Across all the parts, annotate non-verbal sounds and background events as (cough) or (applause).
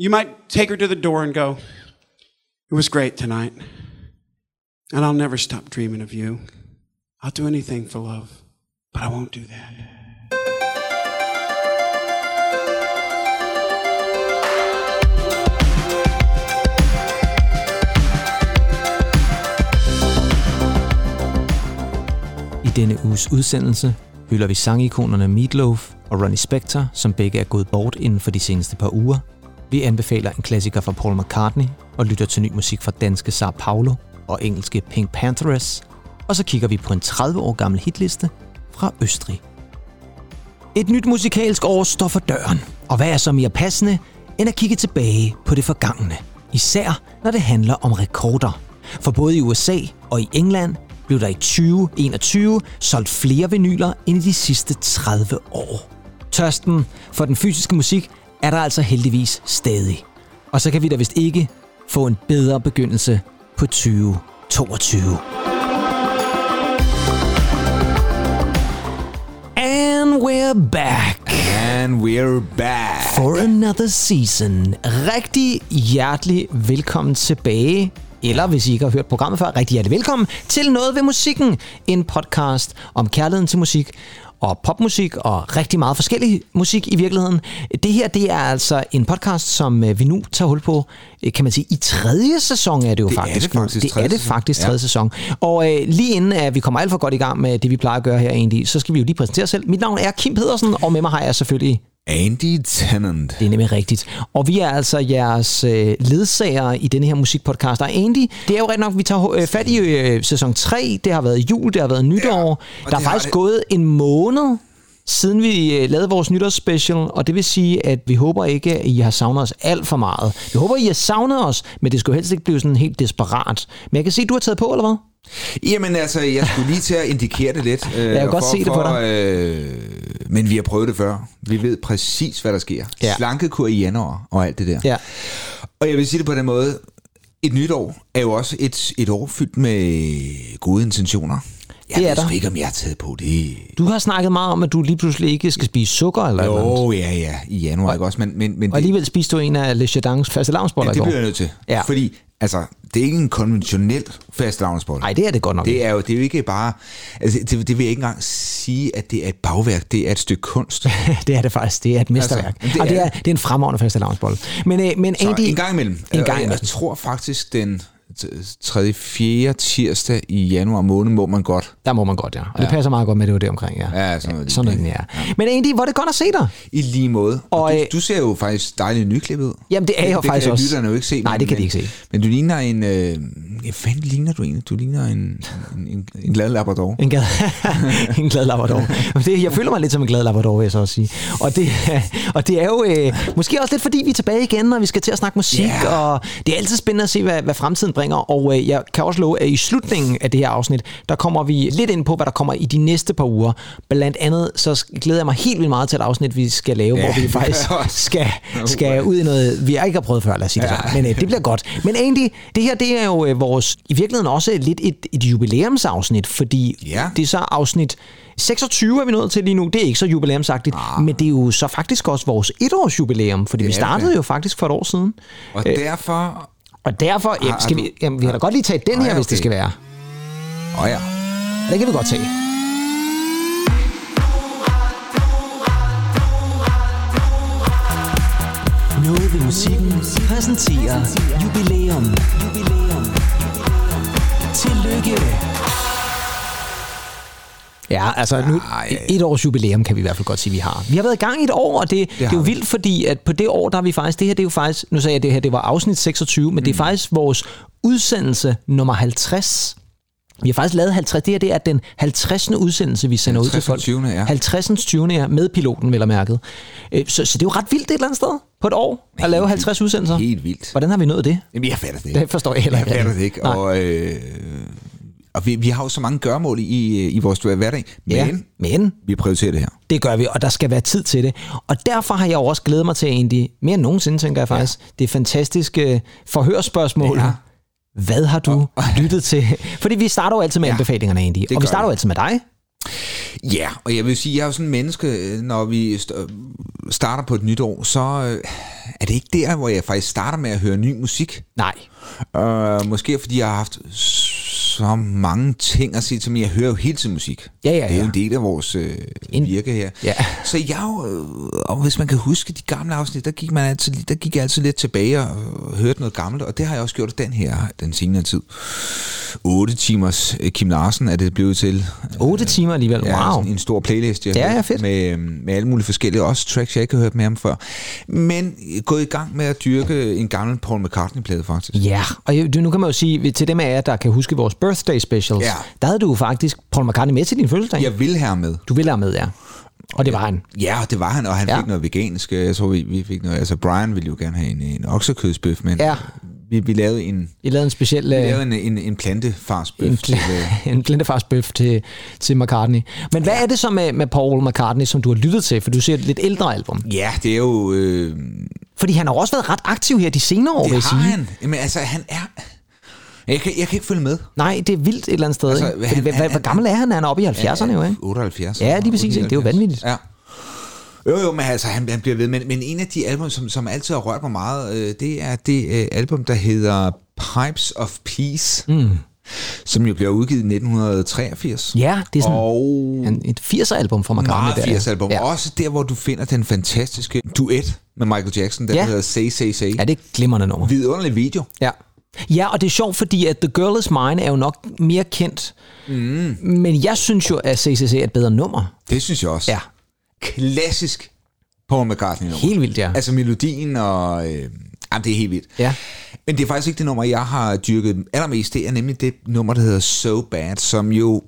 You might take her to the door and go, It was great tonight. And I'll never stop dreaming of you. I'll do anything for love, but I won't do that. I denne uges udsendelse hylder vi sangikonerne Meatloaf og Ronnie Spector, som begge er gået bort inden for de seneste par uger. Vi anbefaler en klassiker fra Paul McCartney og lytter til ny musik fra danske Sao Paulo og engelske Pink Panthers. Og så kigger vi på en 30 år gammel hitliste fra Østrig. Et nyt musikalsk år står for døren, og hvad er så mere passende end at kigge tilbage på det forgangne? Især når det handler om rekorder. For både i USA og i England blev der i 2021 solgt flere vinyler end i de sidste 30 år. Tørsten for den fysiske musik er der altså heldigvis stadig. Og så kan vi da vist ikke få en bedre begyndelse på 2022. And we're back And we're back. for another season. Rigtig hjertelig velkommen tilbage. Eller hvis I ikke har hørt programmet før, rigtig hjertelig velkommen til Noget ved Musikken. En podcast om kærligheden til musik og popmusik og rigtig meget forskellig musik i virkeligheden. Det her, det er altså en podcast, som øh, vi nu tager hul på, øh, kan man sige, i tredje sæson er det jo Det er faktisk. det nu. faktisk, det er det faktisk Ja. tredje sæson. Og øh, lige inden at vi kommer alt for godt i gang med det, vi plejer at gøre her egentlig, så skal vi jo lige præsentere os selv. Mit navn er Kim Pedersen, og med mig har jeg selvfølgelig Andy Tennant. det er nemlig rigtigt. Og vi er altså jeres øh, ledsager i denne her musikpodcast. Og Andy, det er jo ret nok, vi tager øh, fat i øh, sæson 3. Det har været jul, det har været nytår. og der er faktisk det. gået en måned siden vi øh, lavede vores nytårsspecial, og det vil sige, at vi håber ikke, at I har savnet os alt for meget. Vi håber, I har savnet os, men det skulle helst ikke blive sådan helt desperat. Men jeg kan se, at du har taget på, eller hvad? Jamen altså, jeg skulle lige til at indikere det lidt. (laughs) Øh, kan godt se det på dig. Øh, men vi har prøvet det før. Vi ved præcis, hvad der sker. Ja. Slankekur i januar og alt det der. Ja. Og jeg vil sige det på den måde. Et nyt år er jo også et, et år fyldt med gode intentioner. Jeg Det er ved ikke, om jeg har taget på det. Du har snakket meget om, at du lige pludselig ikke skal spise sukker eller noget. Jo, ja, ja, i januar, ikke også? Men, men, men Og alligevel spiste du en af Le Chardins faste lavnsboller ja, det bliver jeg nødt til. Ja. Fordi, altså, det er ikke en konventionel fast Nej, det er det godt nok. Det er jo, det er jo ikke bare... Altså, det, det vil jeg ikke engang sige, at det er et bagværk. Det er et stykke kunst. (laughs) det er det faktisk. Det er et mesterværk. Altså, det og det er er, det er en fremragende fastelavnsbolle. Men, øh, men Så Andy, en gang imellem. En gang Jeg imellem. tror faktisk, den 3. 4. tirsdag i januar måned må man godt. Der må man godt, ja. Og det passer meget godt med, det var det omkring, ja. Ja, sådan noget Sådan noget, ja. Men Andy, hvor er det godt at se dig. I lige måde. Og, Og, du, øh, du, ser jo faktisk dejligt nyklippet ud. Jamen, det er jeg jo det, faktisk det også. kan lytterne jo ikke se. Nej, men- det kan de men- ikke se. Men du ligner en... Øh, hvad fanden ligner du egentlig? Du ligner en, en, en, en glad labrador. En glad, (laughs) en glad labrador. Det, jeg føler mig lidt som en glad labrador, vil jeg så også sige. Og det, (laughs) og det er jo øh, måske også lidt fordi, vi er tilbage igen, og vi skal til at snakke musik, Ja. og det er altid spændende at se, hvad, hvad fremtiden bringer. Og øh, jeg kan også love, at i slutningen af det her afsnit, der kommer vi lidt ind på, hvad der kommer i de næste par uger. Blandt andet, så glæder jeg mig helt vildt meget til et afsnit, vi skal lave, Ja, hvor vi faktisk (laughs) skal, skal jeg. ud i noget, vi ikke har prøvet før, lad os sige det sådan. Men øh, det bliver godt. Men egentlig, det her, det er jo øh, vores, i virkeligheden også lidt et, et jubilæumsafsnit, fordi Ja. det er så afsnit 26 er vi nået til lige nu. Det er ikke så jubilæumsagtigt, ah. men det er jo så faktisk også vores etårsjubilæum, fordi vi er det. startede jo faktisk for et år siden. Og derfor... Og derfor, ja, Har skal du- vi, jamen, vi har da godt lige taget den Ah, her, ja, hvis det okay. skal være. Åh oh, ja. Det kan vi godt tage. Noget ved musikken præsenterer jubilæum. jubilæum. Tillykke. Ja, altså nu, ja. et års jubilæum kan vi i hvert fald godt sige, vi har. Vi har været i gang i et år, og det, det, det er har jo vi. vildt, fordi at på det år, der er vi faktisk, det her det er jo faktisk, nu sagde jeg det her, det var afsnit 26, men mm. det er faktisk vores udsendelse nummer 50. Vi har faktisk lavet 50, det her det er den 50. udsendelse, vi sender ud til 50. folk. 20., ja. 50. 20. ja, med piloten, vel at mærket. Øh, Så, så det er jo ret vildt et eller andet sted på et år, at lave 50 udsendelser. Helt vildt. Hvordan har vi nået det? Jamen, jeg fatter det. Det forstår jeg heller Jeg ikke. fatter det ikke. Nej. Og, øh, og vi, vi har jo så mange gørmål i, i vores hverdag. Men Ja, men vi prioriterer det her. Det gør vi, og der skal være tid til det. Og derfor har jeg jo også glædet mig til egentlig, mere end nogensinde, tænker jeg faktisk, ja. det fantastiske forhørspørgsmål. Ja. Hvad har du lyttet til? Fordi vi starter jo altid med ja, anbefalingerne, egentlig. Og vi starter jo altid med dig. Ja, og jeg vil sige, jeg er jo sådan en menneske, øh, når vi st- starter på et nyt år, så øh, er det ikke der, hvor jeg faktisk starter med at høre ny musik. Nej. Uh, måske fordi jeg har haft så mange ting at sige til mig. Jeg hører jo hele tiden musik. Ja, ja, Det er jo ja. en del af vores øh, En- virke her. Ja. Så jeg jo, øh, og hvis man kan huske de gamle afsnit, der gik, man altid, der gik jeg altid lidt tilbage og øh, hørte noget gammelt, og det har jeg også gjort den her, den senere tid. 8 timers øh, Kim Larsen er det blevet til. 8 timer alligevel. Ja, Wow. sådan en stor playlist, jeg Ja, ja, fedt. Med, med alle mulige forskellige, også tracks, jeg ikke har hørt med ham før. Men gået i gang med at dyrke en gammel Paul McCartney-plade, faktisk. Ja, og nu kan man jo sige, til dem af jer, der kan huske vores birthday specials, Ja. der havde du faktisk Paul McCartney med til din fødselsdag. Jeg vil have med. Du ville have med, ja. Og det var han. Ja, det var han, og han Ja. fik noget vegansk. Jeg tror, vi, vi fik noget... Altså, Brian ville jo gerne have en, en oksekødsbøf, men Ja. vi, vi lavede en, I lavede en speciel... vi øh, lavede en, en, en plantefarsbøf. en, til, øh, pl- (laughs) en plantefarsbøf til, til McCartney. Men hvad er det så med, med Paul McCartney, som du har lyttet til? For du ser et lidt ældre album. ja, det er jo... Øh, Fordi han har også været ret aktiv her de senere år, vil det jeg har sige. han. Jamen, altså, han er... Jeg kan, jeg kan ikke følge med. Nej, det er vildt et eller andet sted. Altså, Altså, han- hvad, han- hvor gammel er han? Er han oppe i 70'erne jo, ikke? 78. Ja, lige præcis, ikke? Det er jo 78. vanvittigt. Ja. Jo, jo, men altså, han, han bliver ved. Men, men en af de album, som, som altid har rørt mig meget, øh, det er det øh, album, der hedder Pipes of Peace, mm. som jo bliver udgivet i 1983. Ja, det er sådan Og en, et 80'er-album for McCartney. meget der. 80 album. Ja. Ja. Også der, hvor du finder den fantastiske duet med Michael Jackson, der Ja. ja. hedder Say, Say, Say. ja, det er et glimrende nummer. Vidunderlig video. Ja. Ja, og det er sjovt, fordi at The Girl Is Mine er jo nok mere kendt. Mm. Men jeg synes jo, at CCC er et bedre nummer. Det synes jeg også. Ja, Klassisk Paul McCartney nummer. helt vildt, ja. Altså melodien og... Øh, jamen, det er helt vildt. Ja. Men det er faktisk ikke det nummer, jeg har dyrket allermest. Det er nemlig det nummer, der hedder So Bad, som jo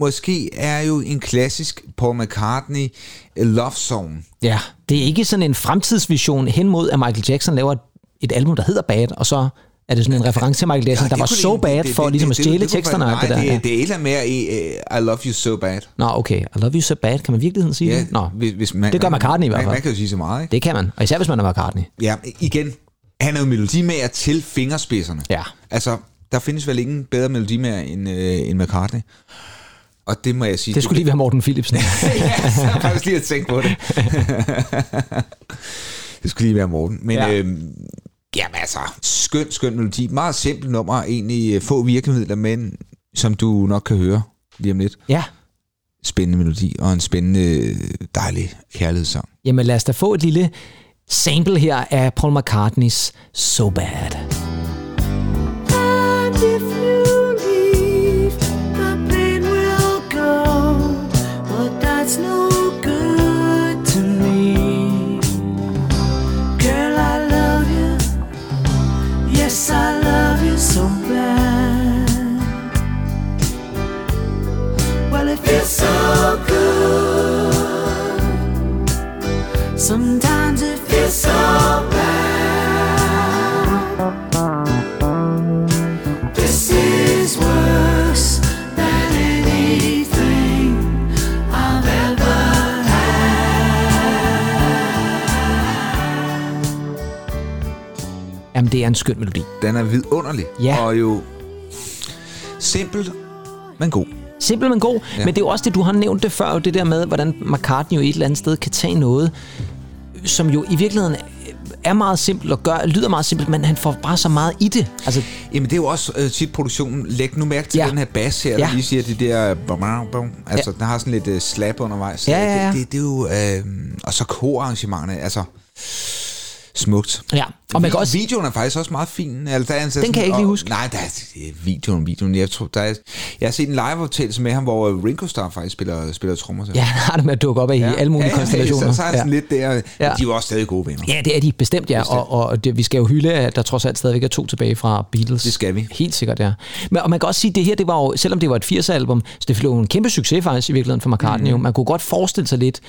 måske er jo en klassisk Paul McCartney love song. Ja, det er ikke sådan en fremtidsvision hen mod, at Michael Jackson laver et, et album, der hedder Bad, og så er det sådan en reference til Michael Jackson, der var kunne så det- bad det- for det- ligesom at det- stjæle det kunne teksterne alt det nej, der. Det, det er et eller andet med, uh, I love you so bad. Nå, okay. I love you so bad. Kan man virkelig sige Ja, det? Nå, hvis, hvis man, det gør McCartney i hvert man, fald. man kan jo sige så meget, ikke? det kan man. Og især hvis man er McCartney. Ja, igen, han er jo melodimager til fingerspidserne. Ja. Altså, der findes vel ingen bedre melodimager end, øh, end McCartney. Og det må jeg sige... Det skulle lige være Morten Philipsen. (laughs) ja, så faktisk lige at tænke på det. (laughs) det skulle lige være Morten. Men Ja. ja. Jamen altså, skøn, skøn melodi. Meget simpelt nummer, egentlig øh, få virkemidler, men som du nok kan høre lige om lidt. ja. Spændende melodi og en spændende, dejlig kærlighedssang. Jamen lad os da få et lille sample her af Paul McCartneys So Bad. If Jamen det er en skøn melodi. Den er vidunderlig. Ja. Og jo simpelt, men god. Simpel men god, ja. men det er jo også det, du har nævnt det før, det der med, hvordan McCartney jo et eller andet sted kan tage noget, som jo i virkeligheden er meget simpelt og gør, lyder meget simpelt, men han får bare så meget i det. Altså, Jamen det er jo også øh, tit produktionen. Læg nu mærke til Ja. den her bass her, Ja. der lige siger det der... Bum, bum, altså, ja. den har sådan lidt øh, slap undervejs. Ja, ja, ja. Det, det, det er jo... Øh, og så korarrangementerne, altså... Smukt. ja. Og man kan også... Videoen er faktisk også meget fin. Altså, der er en, Den kan jeg ikke lige og, huske. Nej, der er videoen, videoen. Jeg, tror, der er, jeg har set en live-optagelse med ham, hvor øh, Ringo Starr faktisk spiller, spiller trommer. Ja, han har det med at dukke op af ja. i alle mulige ja, ja, konstellationer. Så, så er sådan lidt der. Ja. Ja. De er jo også stadig gode venner. Ja, det er de bestemt, ja. Og, og det, vi skal jo hylde, at der trods alt stadigvæk er to tilbage fra Beatles. Det skal vi. Helt sikkert, ja. Men, og man kan også sige, at det her, det var jo, selvom det var et 80'er-album, så det blev en kæmpe succes faktisk i virkeligheden for McCartney. Mm. Man kunne godt forestille sig lidt,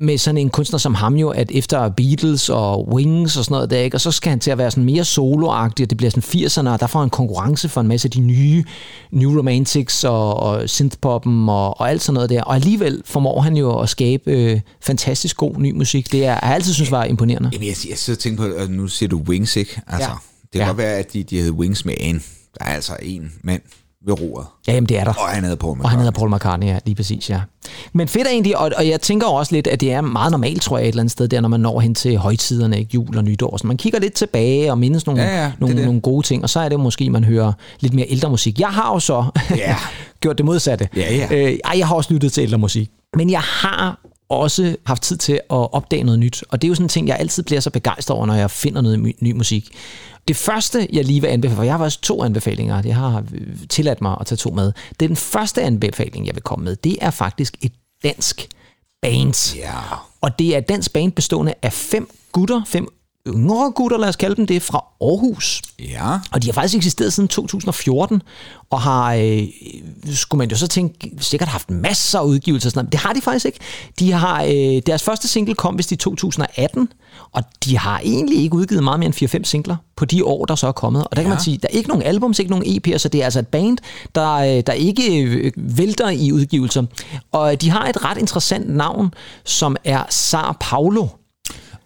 med sådan en kunstner som ham jo, at efter Beatles og Wings og sådan noget der, ikke? og så skal han til at være sådan mere soloagtig, og det bliver sådan 80'erne, og der får han konkurrence for en masse af de nye New Romantics og, og synthpoppen og, og alt sådan noget der. Og alligevel formår han jo at skabe øh, fantastisk god ny musik. Det er, jeg altid synes var imponerende. Jamen, jeg, jeg sidder og tænker på, at nu siger du Wings, ikke? Altså, Ja. det kan Ja. godt være, at de, de hedder Wings med en. Der er altså en mand ved roret. Ja, jamen det er der. Og han hedder Paul McCartney. Og han hedder Paul McCartney, ja, lige præcis, ja. Men fedt er egentlig, og, og jeg tænker også lidt, at det er meget normalt, tror jeg, et eller andet sted der, når man når hen til højtiderne, ikke? jul og nytår. Så man kigger lidt tilbage og mindes nogle, Ja, ja, nogle, det. nogle gode ting, og så er det måske, man hører lidt mere ældre musik. Jeg har jo så Ja. (laughs) gjort det modsatte. Ja, ja. Øh, ej, jeg har også lyttet til ældre musik. Men jeg har også haft tid til at opdage noget nyt. Og det er jo sådan en ting, jeg altid bliver så begejstret over, når jeg finder noget ny musik. Det første, jeg lige vil anbefale, for jeg har faktisk to anbefalinger, jeg har øh, tilladt mig at tage to med. Det er den første anbefaling, jeg vil komme med. Det er faktisk et dansk band. Ja. Og det er et dansk band bestående af fem gutter, fem yngre gutter, lad os kalde dem det, fra Aarhus. Ja. Og de har faktisk eksisteret siden 2014, og har, øh, skulle man jo så tænke, sikkert haft masser af udgivelser. og Sådan noget. Det har de faktisk ikke. De har, øh, deres første single kom vist i 2018, og de har egentlig ikke udgivet meget mere end 4-5 singler på de år, der så er kommet. Og der kan Ja. man sige, der er ikke nogen albums, ikke nogen EP'er, så det er altså et band, der, øh, der ikke øh, vælter i udgivelser. Og de har et ret interessant navn, som er Sar Paulo.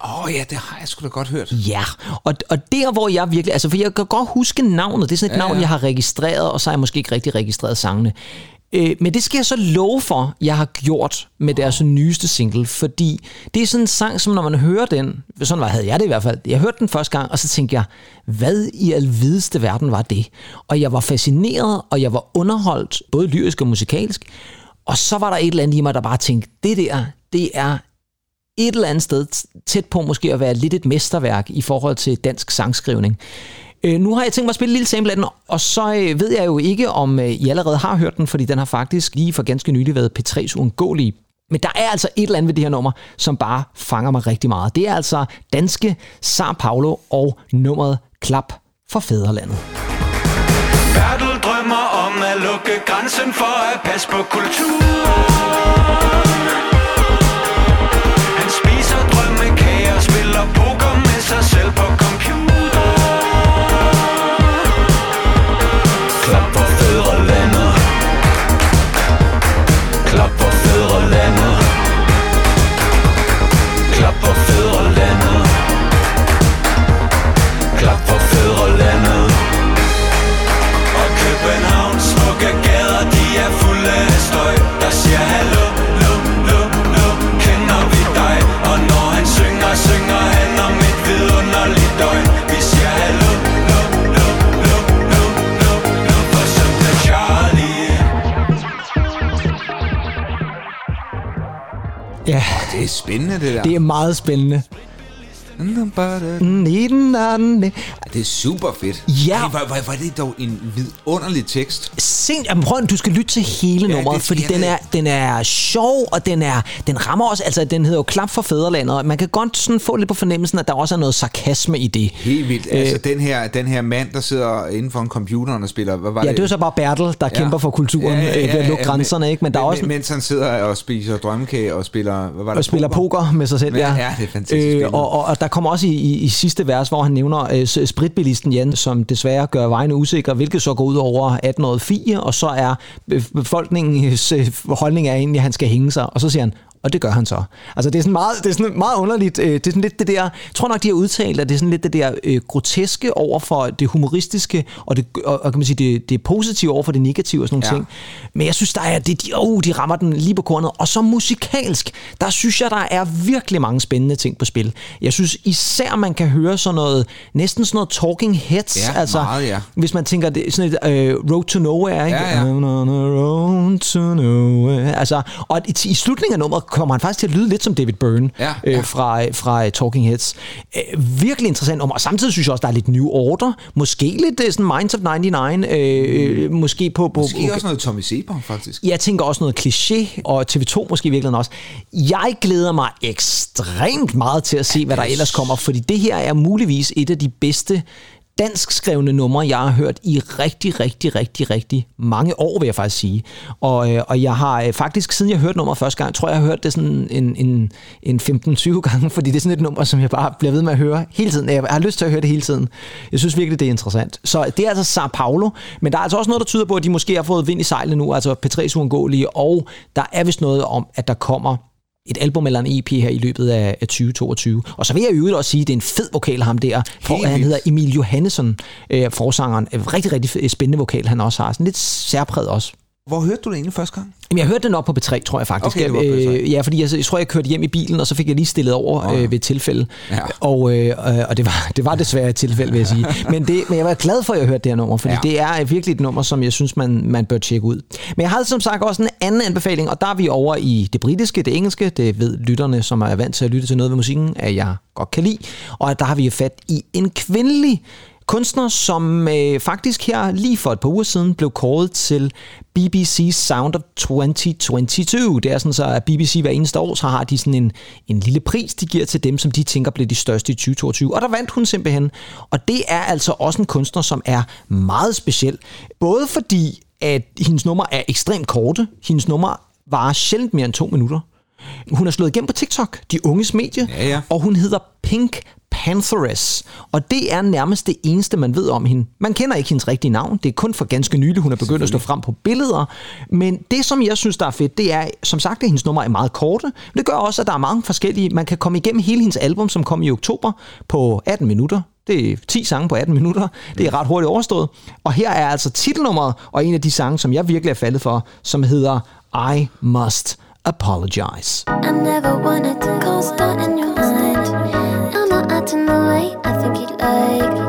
Åh oh, ja, det har jeg sgu da godt hørt. Ja, og, og der hvor jeg virkelig, altså for jeg kan godt huske navnet, det er sådan et ja, navn, ja. jeg har registreret, og så har jeg måske ikke rigtig registreret sangene. Øh, men det skal jeg så love for, jeg har gjort med deres nyeste single, fordi det er sådan en sang, som når man hører den, sådan var, havde jeg det i hvert fald, jeg hørte den første gang, og så tænkte jeg, hvad i alvideste verden var det? Og jeg var fascineret, og jeg var underholdt, både lyrisk og musikalsk, og så var der et eller andet i mig, der bare tænkte, det der, det er et eller andet sted tæt på måske at være lidt et mesterværk i forhold til dansk sangskrivning. Øh, nu har jeg tænkt mig at spille et lille sample af den, og så øh, ved jeg jo ikke, om øh, I allerede har hørt den, fordi den har faktisk lige for ganske nylig været P3's uundgåelige. Men der er altså et eller andet ved det her nummer, som bare fanger mig rigtig meget. Det er altså danske Sar Paulo og nummeret Klap for Fæderlandet. Bertel drømmer om at lukke grænsen for at passe på kultur. Spiller poker med sig selv på Det er spændende, det der. det er meget spændende. Det, det er super fedt. Ja. Ej, hvor, hvor er det dog en vidunderlig tekst. Sent, jamen, prøv, du skal lytte til hele Ja, nummeret, det fordi den er, den er sjov, og den, er, den rammer også, altså den hedder jo Klap for Fæderlandet, og man kan godt sådan få lidt på fornemmelsen, at der også er noget sarkasme i det. Helt vildt. Øh. Altså, den her, den her mand, der sidder inden for en computer og spiller... Hvad var Ja, det er jo så bare Bertel, der ja. kæmper for kulturen ja, ja, ja, ved at lukke ja, grænserne, ikke? Men der er også... Mens han sidder og spiser drømmekage og spiller... Hvad var det? og spiller poker med sig selv, Ja, ja. ja, det er fantastisk spillet. og, og, og der kommer også i, i, i sidste vers, hvor han nævner øh, spritbilisten Jan, som desværre gør vejene usikre, hvilket så går ud over 18-årige fie, og så er øh, befolkningens øh, holdning er egentlig, at han skal hænge sig. Og så siger han, og det gør han så. Altså det er sådan meget, det er sådan meget underligt. øh, Det er sådan lidt det der, jeg tror nok, de har udtalt, at det er sådan lidt det der øh, groteske over for det humoristiske, og det, og, og kan man sige, det, det positive over for det negative og sådan nogle Ja. ting. Men jeg synes, der er, det, de, oh, de rammer den lige på kornet. Og så musikalsk, der synes jeg, der er virkelig mange spændende ting på spil. Jeg synes især, man kan høre sådan noget, næsten sådan noget talking heads. Ja, altså, meget, ja. Hvis man tænker, det sådan et øh, road to nowhere, ikke? Ja, ja. I'm on a road to nowhere. Altså, og i, i slutningen af nummeret kommer han faktisk til at lyde lidt som David Byrne Ja, øh, ja. fra, fra øh, Talking Heads. Øh, virkelig interessant nummer. Og samtidig synes jeg også, der er lidt New Order. Måske lidt øh, sådan Minds of 99. Øh, øh, måske på... på Måske også noget Tommy Sebon, faktisk. jeg tænker også noget kliché, og TV2 måske i virkeligheden også. Jeg glæder mig ekstremt meget til at se, hvad der ellers kommer, fordi det her er muligvis et af de bedste dansk skrevne numre, jeg har hørt i rigtig, rigtig, rigtig, rigtig mange år, vil jeg faktisk sige. Og, øh, og jeg har øh, faktisk, siden jeg hørte nummeret første gang, tror jeg, jeg har hørt det sådan en, en, en 15-20 (laughs) gange, fordi det er sådan et nummer, som jeg bare bliver ved med at høre hele tiden. Jeg har lyst til at høre det hele tiden. Jeg synes virkelig, det er interessant. Så det er altså Sao Paulo, men der er altså også noget, der tyder på, at de måske har fået vind i sejlet nu, altså P3's uundgåelige, og der er vist noget om, at der kommer et album eller en EP her i løbet af af 2022. Og så vil jeg i øvrigt også sige, at det er en fed vokal ham der. For, han hedder Emil Johannesson, øh, forsangeren. En rigtig, rigtig spændende vokal han også har. Sådan lidt særpræget også. Hvor hørte du det egentlig første gang? Jamen, jeg hørte den op på B3, tror jeg faktisk. Okay, B3. øh, ja, fordi jeg, jeg tror, jeg kørte hjem i bilen, og så fik jeg lige stillet over øh, ved et tilfælde. Ja. Og, øh, og det, var, det var desværre et tilfælde, vil jeg sige. (laughs) Men, det, men jeg var glad for, at jeg hørte det her nummer, fordi ja. det er virkelig et nummer, som jeg synes, man, man bør tjekke ud. Men jeg havde som sagt også en anden anbefaling, og der er vi over i det britiske, det engelske. Det ved lytterne, som er vant til at lytte til noget ved musikken, at jeg godt kan lide. Og der har vi fat i en kvindelig kunstner, som øh, faktisk her lige for et par uger siden blev kåret til BBC Sound of 2022. Det er sådan så, at BBC hver eneste år, så har de sådan en, en lille pris, de giver til dem, som de tænker bliver de største i 2022. Og der vandt hun simpelthen. Og det er altså også en kunstner, som er meget speciel. Både fordi, at hendes nummer er ekstremt korte. Hendes nummer varer sjældent mere end to minutter. Hun er slået igennem på TikTok, de unges medie, Ja, ja. og hun hedder Pink Pantheress. Og det er nærmest det eneste, man ved om hende. Man kender ikke hendes rigtige navn. Det er kun for ganske nylig, hun er begyndt at stå frem på billeder. Men det, som jeg synes, der er fedt, det er, som sagt, at hendes numre er meget korte. Men det gør også, at der er mange forskellige. Man kan komme igennem hele hendes album, som kom i oktober, på 18 minutter. Det er 10 sange på 18 minutter. Det er ret hurtigt overstået. Og her er altså titelnummeret, og en af de sange, som jeg virkelig er faldet for, som hedder I Must Apologize. I never wanted to co-star in your mind. I'm not acting the way I think you'd like.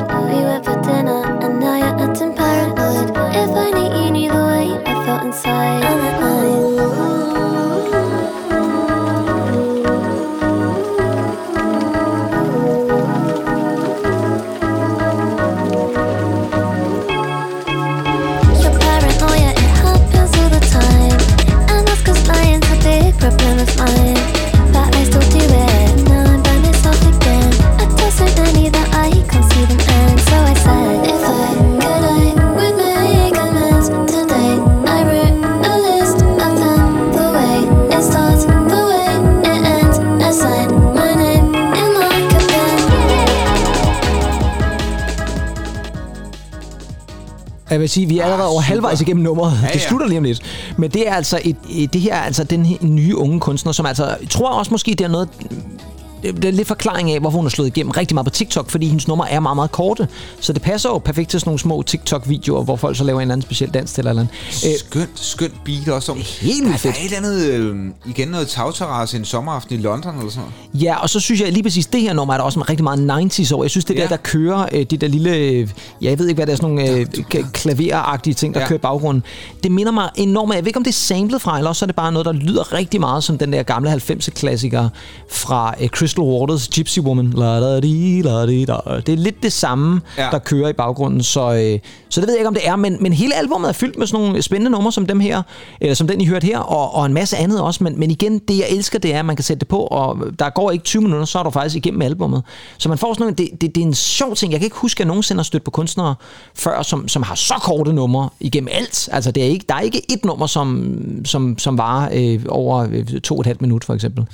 Jeg vil sige, vi er allerede over super. halvvejs igennem nummeret. Ja, Ja, det slutter lige om lidt. Men det er altså et, et, det her er altså den nye unge kunstner, som altså, jeg tror også måske, det er noget, det er lidt forklaring af, hvorfor hun har slået igennem rigtig meget på TikTok, fordi hendes nummer er meget, meget korte. Så det passer jo perfekt til sådan nogle små TikTok-videoer, hvor folk så laver en eller anden speciel dans til eller andet. Øh, Skønt, skønt beat også. Om, Helt vildt der er fedt. et eller andet, øh, igen noget tagterrasse en sommeraften i London eller sådan noget. Ja, og så synes jeg lige præcis, det her nummer er der også rigtig meget 90's over. Jeg synes, det Ja. der, der kører, øh, det der lille, øh, ja, jeg ved ikke, hvad det er, sådan nogle øh, ka- klaveragtige ting, der Ja. kører i baggrunden. Det minder mig enormt, jeg ved ikke, om det er samlet fra, eller også er det bare noget, der lyder rigtig meget som den der gamle 90'er-klassiker fra øh, Crystal Waters, Gypsy Woman. La da di, la di, da. Det er lidt det samme, Ja. der kører i baggrunden, så, øh, så det ved jeg ikke, om det er, men, men hele albumet er fyldt med sådan nogle spændende numre som dem her, eller som den, I hørte her, og, og en masse andet også, men, men igen, det jeg elsker, det er, at man kan sætte det på, og der går ikke 20 minutter, så er du faktisk igennem albummet. Så man får sådan noget, det, det, det er en sjov ting, jeg kan ikke huske, at jeg nogensinde har stødt på kunstnere før, som, som har så korte numre igennem alt. Altså, det er ikke, der er ikke et nummer, som, som, som varer øh, over øh, to og et halvt minut, for eksempel.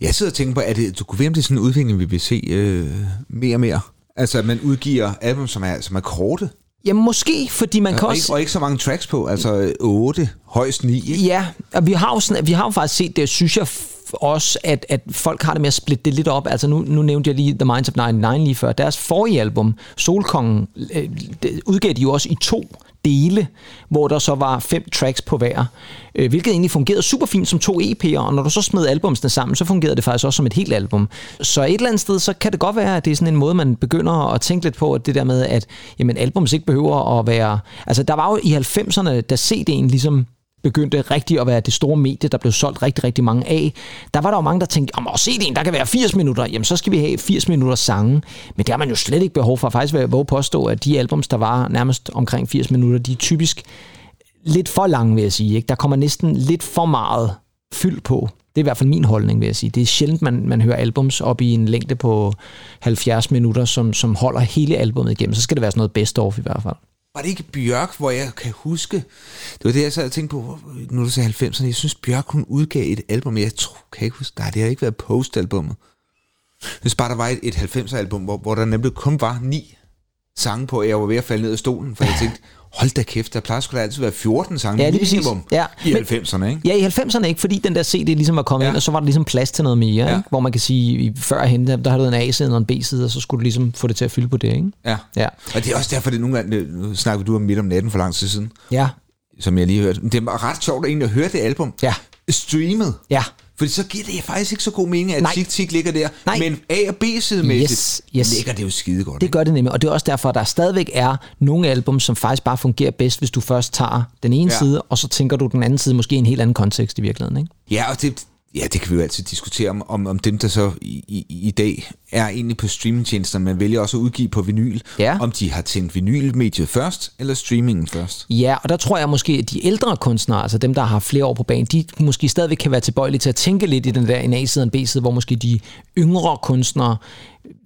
Jeg sidder og tænker på, at det, du kunne ved, om det er sådan en udvikling, vi vil se øh, mere og mere. Altså, at man udgiver album, som er, som er korte, Ja, måske, fordi man kan og også... ikke, og ikke så mange tracks på, altså 8, højst 9. Ikke? Ja, og vi har jo, sådan, vi har jo faktisk set det, synes jeg også, at, at folk har det med at splitte det lidt op. Altså nu, nu nævnte jeg lige The Minds of 99 lige før. Deres forrige album, Solkongen, øh, det udgav de jo også i to dele, hvor der så var fem tracks på hver, øh, hvilket egentlig fungerede super fint som to EP'er, og når du så smed albumsene sammen, så fungerede det faktisk også som et helt album. Så et eller andet sted, så kan det godt være, at det er sådan en måde, man begynder at tænke lidt på, at det der med, at jamen, albums ikke behøver at være... Altså, der var jo i 90'erne, da CD'en ligesom begyndte rigtig at være det store medie, der blev solgt rigtig, rigtig mange af. Der var der jo mange, der tænkte, om CD'en, der kan være 80 minutter, jamen så skal vi have 80 minutter sange. Men det har man jo slet ikke behov for. Faktisk vil jeg våge påstå, at de albums, der var nærmest omkring 80 minutter, de er typisk lidt for lange, vil jeg sige. Ikke? Der kommer næsten lidt for meget fyld på. Det er i hvert fald min holdning, vil jeg sige. Det er sjældent, man, man hører albums op i en længde på 70 minutter, som, som holder hele albumet igennem. Så skal det være sådan noget best of i hvert fald. Var det ikke Bjørk, hvor jeg kan huske, det var det, jeg sad og tænkte på, nu du sagde 90'erne, jeg synes Bjørk, hun udgav et album, jeg tror, kan jeg ikke huske, nej, det har ikke været postalbummet. Jeg synes bare, der var et, et 90'er album, hvor, hvor der nemlig kun var ni sange på, og jeg var ved at falde ned af stolen, for jeg tænkte, hold da kæft, der plejer sgu da altid være 14 sange Ja, lige minimum Ja. i Men- 90'erne, ikke? Ja, i 90'erne ikke, fordi den der CD ligesom var kommet ja. Ind, og så var der ligesom plads til noget mere, ja. Ikke? hvor man kan sige, i- førhen, der, der havde du en A-side og en B-side, og så skulle du ligesom få det til at fylde på det, ikke? Ja. Ja. Og det er også derfor, det nogle gange, nu snakker du om midt om natten for lang tid siden, Ja, som jeg lige hørte. Det var ret sjovt egentlig at høre det album Ja. streamet. ja. Fordi så giver det faktisk ikke så god mening, at Nej. Tik Tik ligger der. Nej. Men A- og B-sidemæssigt Yes, yes. ligger det jo skide godt. Det gør det nemlig, og det er også derfor, at der stadigvæk er nogle album, som faktisk bare fungerer bedst, hvis du først tager den ene. Ja. side, og så tænker du den anden side måske i en helt anden kontekst i virkeligheden. Ikke? Ja, og det, ja, det kan vi jo altid diskutere om, om, om dem, der så i, i, i dag er egentlig på streamingtjenester, man vælger også at udgive på vinyl, Ja. om de har tændt vinylmediet først, eller streamingen først. Ja, og der tror jeg måske, at de ældre kunstnere, altså dem, der har flere år på banen, de måske stadigvæk kan være tilbøjelige til at tænke lidt i den der en A-side og en B-side, hvor måske de yngre kunstnere,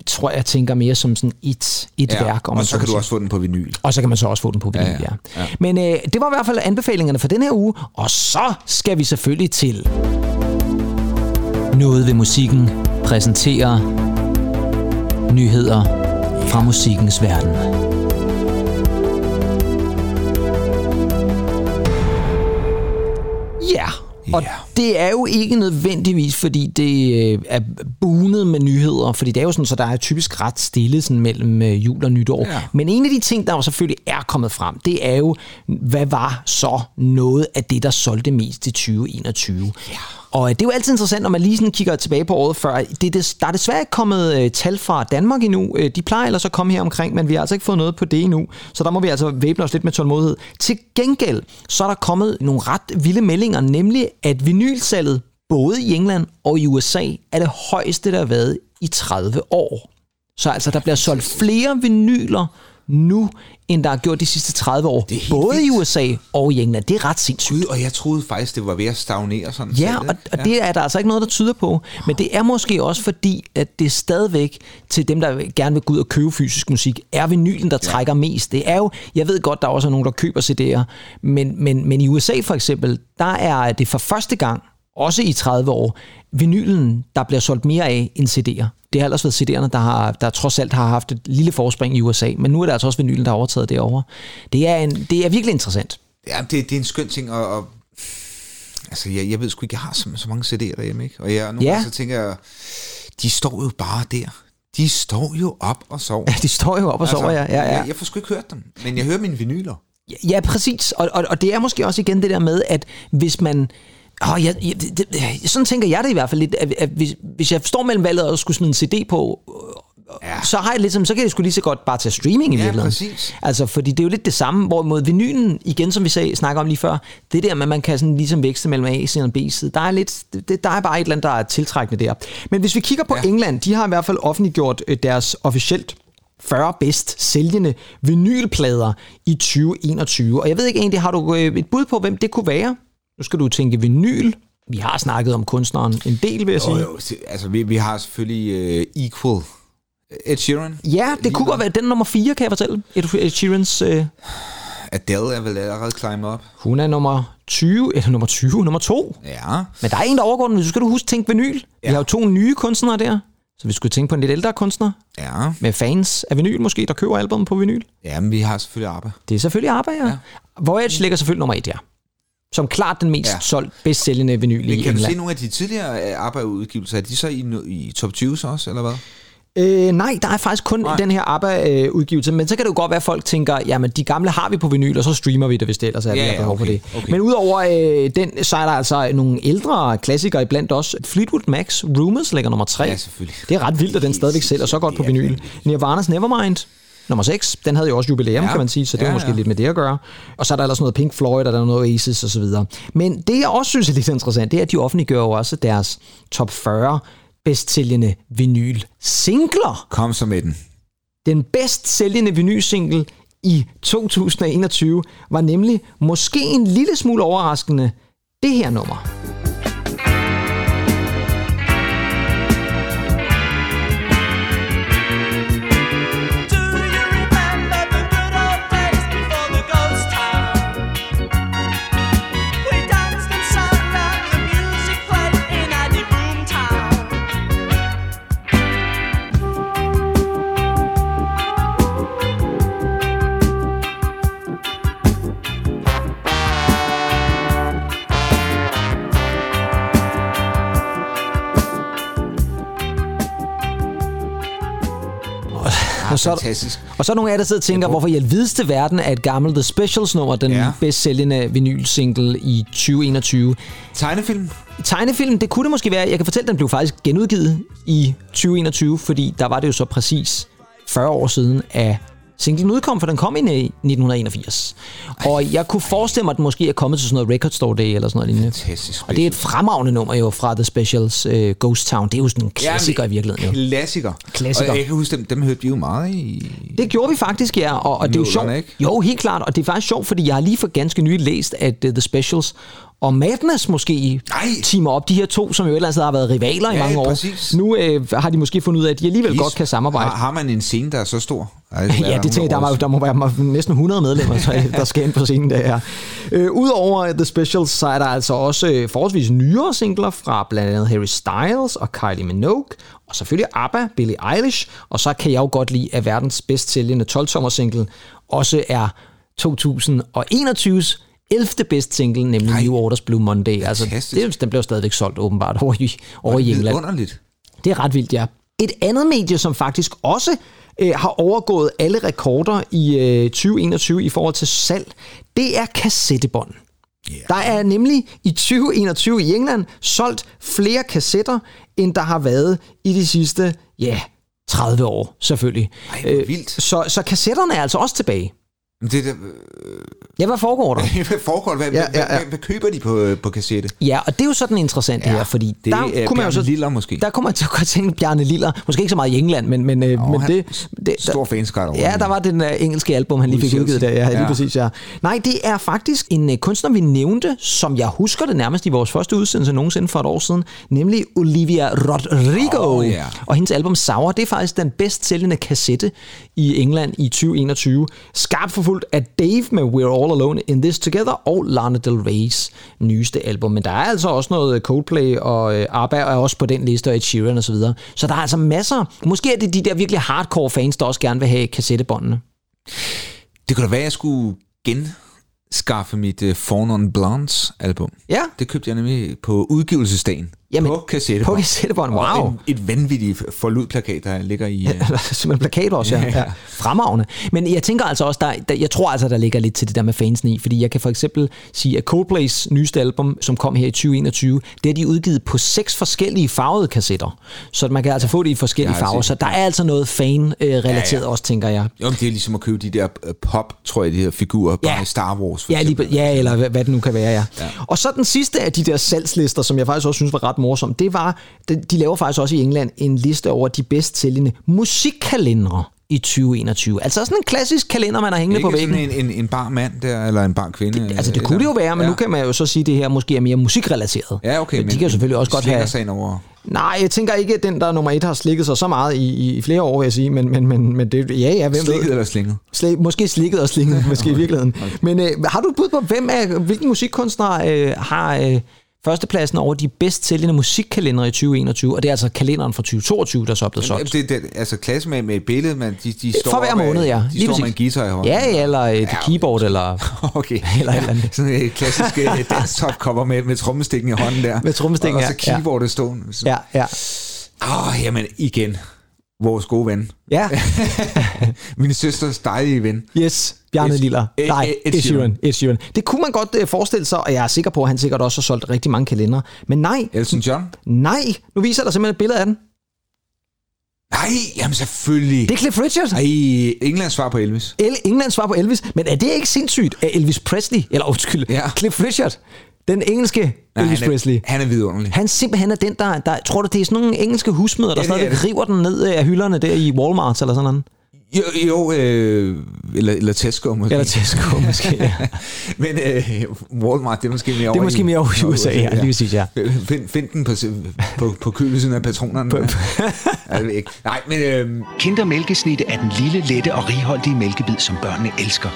tror jeg, tænker mere som sådan et, et Ja, værk. om og så kan du også få den på vinyl. Og så kan man så også få den på vinyl, ja, ja. ja. Men øh, det var i hvert fald anbefalingerne for den her uge, og så skal vi selvfølgelig til noget ved musikken præsenterer nyheder fra musikkens verden. Ja, og Ja. det er jo ikke nødvendigvis, fordi det øh, er bunet med nyheder, fordi det er jo sådan, så der er typisk ret stille sådan mellem øh, jul og nytår. Ja. Men en af de ting, der jo selvfølgelig er kommet frem, det er jo, hvad var så noget af det, der solgte mest i 2021? Ja. Og øh, det er jo altid interessant, når man lige sådan kigger tilbage på året før. Det, det, der er desværre ikke kommet øh, tal fra Danmark endnu. Øh, de plejer ellers at komme her omkring, men vi har altså ikke fået noget på det endnu. Så der må vi altså væbne os lidt med tålmodighed. Til gengæld, så er der kommet nogle ret vilde meldinger, nemlig at vinylsalget både i England og i USA er det højeste, der har været i 30 år. Så altså, der bliver solgt flere vinyler nu, end der er gjort de sidste 30 år. Er Både i vildt. USA og i England. Det er ret sindssygt. Gud, og jeg troede faktisk, det var ved at stagnere sådan. Ja, selv, og, og det er der altså ikke noget, der tyder på. Men det er måske også fordi, at det stadigvæk til dem, der gerne vil gå ud og købe fysisk musik, er vinylen, der trækker mest. Det er jo, jeg ved godt, der også er nogen, der køber CD'er, men, men, men i USA for eksempel, der er det for første gang, også i 30 år, vinylen, der bliver solgt mere af end CD'er. Det har ellers været CD'erne, der, har, der trods alt har haft et lille forspring i USA, men nu er det altså også vinylen, der har overtaget derovre. Det er, en, det er virkelig interessant. Ja, det, det er en skøn ting, og, og altså, jeg, jeg ved sgu ikke, jeg har så, så mange CD'er derhjemme, ikke? Og jeg, nogle Ja. gange så tænker jeg, de står jo bare der. De står jo op og sover. De står jo op og sover, ja. ja, ja. Jeg, jeg får sgu ikke hørt dem, men jeg hører mine vinyler. Ja, præcis. Og, og, og det er måske også igen det der med, at hvis man... Åh, jeg, jeg, det, det, sådan tænker jeg det i hvert fald lidt, at, at hvis, hvis jeg står mellem valget og skulle smide en CD på, ja. så har jeg lidt som, så kan jeg sgu lige så godt bare tage streaming i Ja, virkeligheden. præcis. Altså, fordi det er jo lidt det samme, hvorimod vinylen, igen som vi sagde, snakker om lige før, det der med, at man kan sådan ligesom vækste mellem A-siden og B-siden, der er, lidt, det, der er bare et eller andet, der er tiltrækkende der. Men hvis vi kigger på ja. Ja. England, de har i hvert fald offentliggjort øh, deres officielt 40 bedst sælgende vinylplader i 2021. Og jeg ved ikke egentlig, har du øh, et bud på, hvem det kunne være? Nu skal du tænke vinyl. Vi har snakket om kunstneren en del, vil jeg sige. Jo, jo, altså, vi, vi har selvfølgelig uh, Equal. Ed Sheeran. Ja, det kunne godt være den nummer 4, kan jeg fortælle. Ed Ed Sheerans, øh, Adele er vel allerede climbet op. hun er nummer 20, eller nummer 20, nummer 2. Ja. Men der er en, der overgår den, men så skal du huske tænke vinyl. Ja. Vi har jo to nye kunstnere der, så vi skulle tænke på en lidt ældre kunstner Ja. med fans af vinyl måske, der køber album på vinyl. Ja, men vi har selvfølgelig ABBA. Det er selvfølgelig ABBA, ja. ja. Voyage ligger selvfølgelig nummer 1, ja. Som klart den mest ja. Solgt, bedst sælgende vinyl Men i kan du se England. nogle af de tidligere øh, ABBA-udgivelser? Er de så i, i top 20 så også, eller hvad? Øh, nej, der er faktisk kun nej. Den her ABBA-udgivelse, men så kan det jo godt være, at folk tænker, jamen de gamle har vi på vinyl, og så streamer vi det, hvis det ellers er, vi Ja, har ja, behov for okay, det. okay. Men udover øh, den, så er der altså nogle ældre klassikere iblandt os. Fleetwood Macs Rumors ligger nummer 3. Ja, selvfølgelig. Det er ret vildt, at den stadigvæk sælger så godt på vinyl. Nirvana's Nevermind, nummer 6. Den havde jo også jubilæum, ja. Kan man sige, så det ja, Ja, måske ja. ja. lidt med det at gøre. Og så er der ellers noget Pink Floyd, og der er noget Oasis osv. Men det, jeg også synes er lidt interessant, det er, at de offentliggør jo også deres top 40 bedst sælgende vinyl singler. Kom så med den. Den bedst sælgende vinylsingle i 2021 var nemlig måske en lille smule overraskende det her nummer. Fantastisk. og så er nogle af jer, der sidder og tænker, hvorfor i alvideste verden er et gammelt The Specials nummer den Ja. bedst sælgende vinylsingle i 2021. Tegnefilm? Tegnefilm, det kunne det måske være. Jeg kan fortælle, at den blev faktisk genudgivet i 2021, fordi der var det jo så præcis 40 år siden, at singlen udkom, for den kom ind i 1981. Og jeg kunne forestille mig, at den måske er kommet til sådan noget Record Store Day eller sådan noget lignende. Fantastisk Og det er et fremragende nummer jo fra The Specials uh, Ghost Town. Det er jo sådan en klassiker i virkeligheden jo. Klassiker. Klassiker. Og jeg kan huske, dem, dem hørte vi jo meget i... Det gjorde vi faktisk, ja. Og, og det er jo sjovt. Jo, helt klart. Og det er faktisk sjovt, fordi jeg har lige for ganske nylig læst, at uh, The Specials og Madness måske Nej. teamer op. De her to, som jo ellers har været rivaler i Ja, mange år. præcis. Nu øh, har de måske fundet ud af, at de alligevel godt kan samarbejde. Har, har man en scene, der er så stor? (laughs) Det Ja, det tænker jeg, der, må, der må være næsten 100 medlemmer, så, (laughs) der skal ind på scenen der her. Øh, Udover The Specials, så er der altså også øh, forholdsvis nyere singler fra blandt andet Harry Styles og Kylie Minogue, og selvfølgelig ABBA, Billie Eilish, og så kan jeg jo godt lide, at verdens bedst sælgende 12-tommer single også er 2021's 11. bedst single, nemlig Ej. New Orders Blue Monday. Altså, det, den blev stadigvæk solgt åbenbart over i, over i England. Underligt. Det er ret vildt, ja. Et andet medie, som faktisk også øh, har overgået alle rekorder i øh, 2021 i forhold til salg, det er kassettebånd. Yeah. Der er nemlig i 2021 i England solgt flere kassetter, end der har været i de sidste, ja, 30 år selvfølgelig. Ej, hvor vildt. Så, så kassetterne er altså også tilbage. Men Det, der, Ja, hvad foregår der? (laughs) hvad foregår der? Hvad, Ja, ja, ja. Hvad, hvad køber de på, på kassette? Ja, og det er jo sådan interessant ja, her, fordi det der er kunne man jo så, Liller måske. Der kunne man til (laughs) at godt tænke Bjarne Liller. Måske ikke så meget i England, men, men, øh, men det, det... Stor fanskare over. Ja, der var den uh, engelske album, han lige fik udgivet der. Ja, lige Ja. præcis, ja. Nej, det er faktisk en uh, kunstner, vi nævnte, som jeg husker det nærmest i vores første udsendelse nogensinde for et år siden, nemlig Olivia Rodrigo. Åh, ja. Og hendes album Sour, det er faktisk den bedst sælgende kassette i England i 2021. Skarpt forfulgt af Dave med We're All Alone in This Together og Lana Del Rey's nyeste album. Men der er altså også noget Coldplay og øh, ABBA er også på den liste, og Ed Sheeran og så videre. Så der er altså masser. Måske er det de der virkelig hardcore fans, der også gerne vil have kassettebåndene. Det kunne da være, at jeg skulle genskaffe mit uh, Fawn on Blondes album. Ja. Det købte jeg nemlig på udgivelsesdagen. Jamen, på kassettebånd. på kassettebånd, wow. Og en, et vanvittigt forludplakat, der ligger i... Uh, Simpelthen plakat også, ja. Ja, ja. ja. Fremragende. Men jeg tænker altså også, der, der, jeg tror altså, der ligger lidt til det der med fansen i, fordi jeg kan for eksempel sige, at Coldplays nyeste album, som kom her i 2021, det er de udgivet på seks forskellige farvede kassetter. Så man kan altså få det i forskellige har farver. Så der er altså noget fan-relateret Ja, ja. også, tænker jeg. jo, det er ligesom at købe de der øh, pop, tror jeg, de her figurer, Ja. bare i Star Wars. For Ja, lige, ja, eller hvad, hvad det nu kan være, ja. ja. Og så den sidste af de der salgslister, som jeg faktisk også synes var ret morsom, det var, de, laver faktisk også i England en liste over de bedst sælgende musikkalendere i 2021. Altså sådan en klassisk kalender, man har hængende Ikke på væggen. sådan en, en, en bar mand der, eller en bar kvinde. Altså det kunne det jo være, men ja. nu kan man jo så sige, at det her måske er mere musikrelateret. Ja, okay. Men de kan jo selvfølgelig også godt have... over... Nej, jeg tænker ikke, at den der nummer et har slikket sig så meget i, i, flere år, vil jeg sige. Men, men, men, men det, ja, ja, hvem Slikket ved? eller slinget? Slik, måske slikket og slinget, (laughs) måske i virkeligheden. Men øh, har du bud på, hvem er, hvilken musikkunstner øh, har øh, førstepladsen over de bedst sælgende musikkalendere i 2021? Og det er altså kalenderen fra 2022, der så er blevet solgt. Det, det, altså klasse med, med et billede, men de, de står For hver måned, ja. De Lige står præcis. med en guitar i hånden. Ja, ja, eller et keyboard, eller... (laughs) Okay. (laughs) Eller et eller andet. Sådan et klassisk øh, (laughs) desktop cover med, med trommestikken i hånden der. Med trommestikken, og, ja. Og så keyboardet stående. Ja, ja. Åh, oh, jamen igen. Vores gode ven. Ja, Min søsters dejlige ven. yes. Bjarne Liller. Nej, Ed Ed Sheeran. Ed Sheeran. Det kunne man godt øh, forestille sig, og jeg er sikker på, at han sikkert også har solgt rigtig mange kalendere. Men nej, Elton John? nej. Nu viser der simpelthen et billede af den. Nej, jamen selvfølgelig. Det er Cliff Richard. Ej, Englands svar på Elvis. El- Englands svar på Elvis. Men er det ikke sindssygt, at Elvis Presley, eller undskyld, Ja. Cliff Richard, den engelske Nej, Elvis han er, Presley, Han er vidunderlig. han simpelthen er den, der, der tror du, det er sådan nogle engelske husmøder, der Ja, stadigvæk river den ned af hylderne der i Walmart eller sådan noget? Jo, jo øh, eller, eller Tesco måske. Eller Tesco (laughs) måske, ja. Men øh, Walmart, det er måske mere over Det er måske i- mere over i USA, ja, lige præcis, ja. Find, find den på, på, på kølesiden af patronerne. ja, ved jeg ikke. Nej, men øh, Kinder Mælkesnitte er den lille, lette og righoldige mælkebid, som børnene elsker.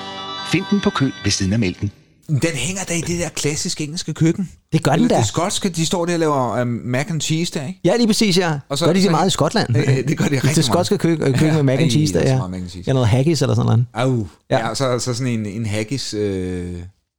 Find den på køl ved siden af mælken. Den hænger da i det der klassiske engelske køkken. Det gør den Eller da. Det skotske, de står der og laver um, mac and cheese der, ikke? Ja, lige præcis, ja. Og så- gør de det meget i Skotland? Øh, det gør de rigtig Det skotske kø- øh, køkken med mac and cheese, der, der er så ja. meget mac and cheese. Ja, noget haggis eller sådan noget. Au. Ja. Ja, ja så, så sådan en, en haggis øh,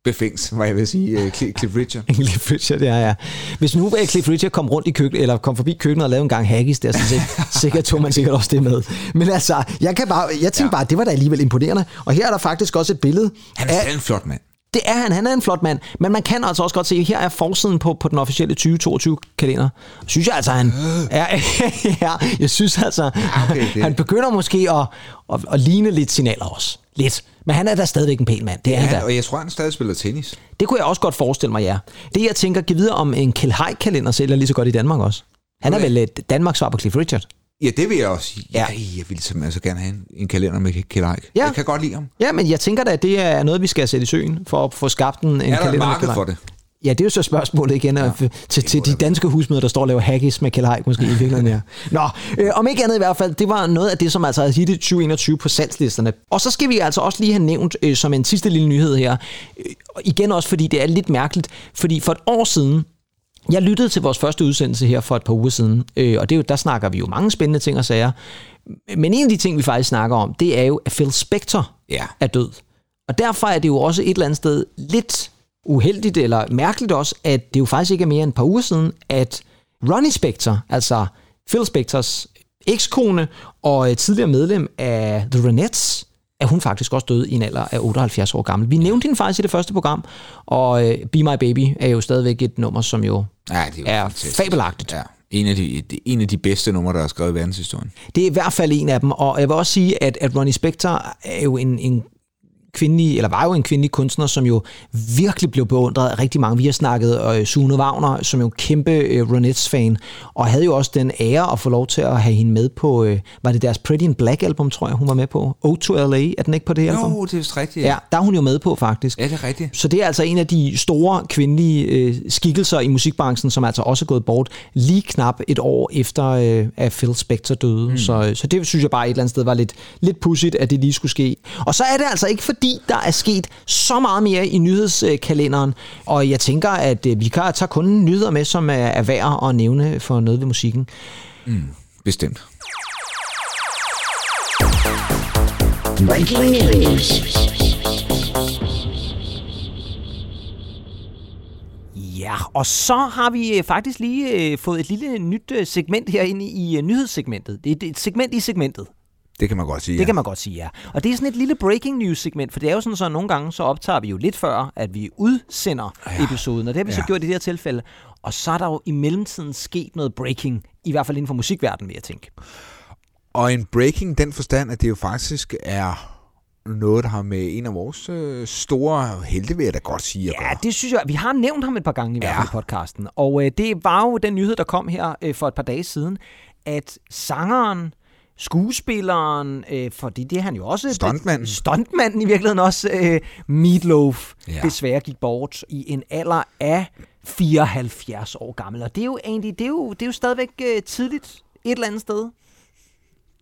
befængs, hvad jeg vil sige, uh, Cliff Richard. (laughs) Cliff Richard, ja, ja. Hvis nu var Cliff Richard kom rundt i køkkenet, eller kom forbi køkkenet og lavede en gang haggis der, så sikkert, (laughs) sikkert tog man sikkert også det med. Men altså, jeg, kan bare, jeg tænkte ja. bare, det var da alligevel imponerende. Og her er der faktisk også et billede Han er af, en flot mand. Det er han, han er en flot mand, men man kan altså også godt se, her er forsiden på, på den officielle 2022-kalender. Synes jeg altså, han er, (laughs) ja, jeg synes altså, okay, det- han begynder måske at, at, at ligne lidt signaler også. Lidt. Men han er da stadigvæk en pæn mand. Det er han Ja, da. og jeg tror, han stadig spiller tennis. Det kunne jeg også godt forestille mig, ja. Det jeg tænker, giv videre om en Kjell Haik-kalender sælger lige så godt i Danmark også. Han er Okay. vel et Danmarks svar på Cliff Richard. Ja, det vil jeg også. Ja. Ja. jeg vil simpelthen så gerne have en, en kalender med Kjell Haik. Ja. Jeg kan godt lide ham. Ja, men jeg tænker da, at det er noget, vi skal sætte i søen for at få skabt en, en Er der et kalender. marked Kjell for det? Ja, det er jo så spørgsmålet igen ja, til, til de danske husmøder, der står og laver haggis med Kjell Haik, måske i virkeligheden, ja. Nå, øh, om ikke andet i hvert fald, det var noget af det, som altså havde hittet 2021 på salgslisterne. Og så skal vi altså også lige have nævnt øh, som en sidste lille nyhed her, øh, igen også fordi det er lidt mærkeligt, fordi for et år siden, jeg lyttede til vores første udsendelse her for et par uger siden, øh, og det er jo, der snakker vi jo mange spændende ting og sager. Men en af de ting, vi faktisk snakker om, det er jo, at Phil Spector Ja. er død. Og derfor er det jo også et eller andet sted lidt uheldigt eller mærkeligt også, at det jo faktisk ikke er mere end et par uger siden, at Ronnie Spector, altså Phil Spectors ekskone og øh, tidligere medlem af The Ronettes, er hun faktisk også død i en alder af 78 år gammel. Vi nævnte hende faktisk i det første program, og øh, Be My Baby er jo stadigvæk et nummer, som jo Ja, det er, jo er fantastisk. fabelagtigt. Ja. En af, de, en af de bedste numre, der er skrevet i verdenshistorien. Det er i hvert fald en af dem, og jeg vil også sige, at, at Ronnie Spector er jo en, en kvindelig, eller var jo en kvindelig kunstner, som jo virkelig blev beundret af rigtig mange. Vi har snakket øh, Sune Wagner, som jo en kæmpe øh, Ronettes-fan, og havde jo også den ære at få lov til at have hende med på, øh, var det deres Pretty in Black album, tror jeg, hun var med på? O to LA, er den ikke på det album? Jo, det er vist rigtigt. Ja, der er hun jo med på, faktisk. ja, det er rigtigt. Så det er altså en af de store kvindelige øh, skikkelser i musikbranchen, som altså også er gået bort lige knap et år efter, øh, at Phil Spector døde. Mm. Så, så det synes jeg bare et eller andet sted var lidt, lidt pudsigt, at det lige skulle ske. Og så er det altså ikke fordi, der er sket så meget mere i nyhedskalenderen. Og jeg tænker, at øh, vi kan tage kun nyheder med, som er, værd at nævne for noget ved musikken. Bestemt. Breaking news. Ja, og så har vi øh, faktisk lige øh, fået et lille nyt segment herinde i nyhedssegmentet. Det er et segment i segmentet. Det kan man godt sige. Det kan man godt sige, ja. Og det er sådan et lille breaking news segment, for det er jo sådan, så nogle gange så optager vi jo lidt før, at vi udsender ja. episoden, og det har vi ja. så Ja. gjort i det her tilfælde. Og så er der jo i mellemtiden sket noget breaking, i hvert fald inden for musikverdenen, vil jeg tænke. Og en breaking, den forstand, at det jo faktisk er noget, der har med en af vores øh, store helte, vil jeg da godt sige, Ja, gøre. det synes jeg, vi har nævnt ham et par gange i hvert Ja. fald i podcasten. Og øh, det var jo den nyhed, der kom her øh, for et par dage siden, at sangeren, skuespilleren, øh, fordi det er han jo også... Stuntmanden. Stuntmanden i virkeligheden også, øh, Meatloaf, ja. Desværre gik bort i en alder af 74 år gammel. Og det er jo egentlig, det er jo, det er jo stadigvæk øh, tidligt et eller andet sted.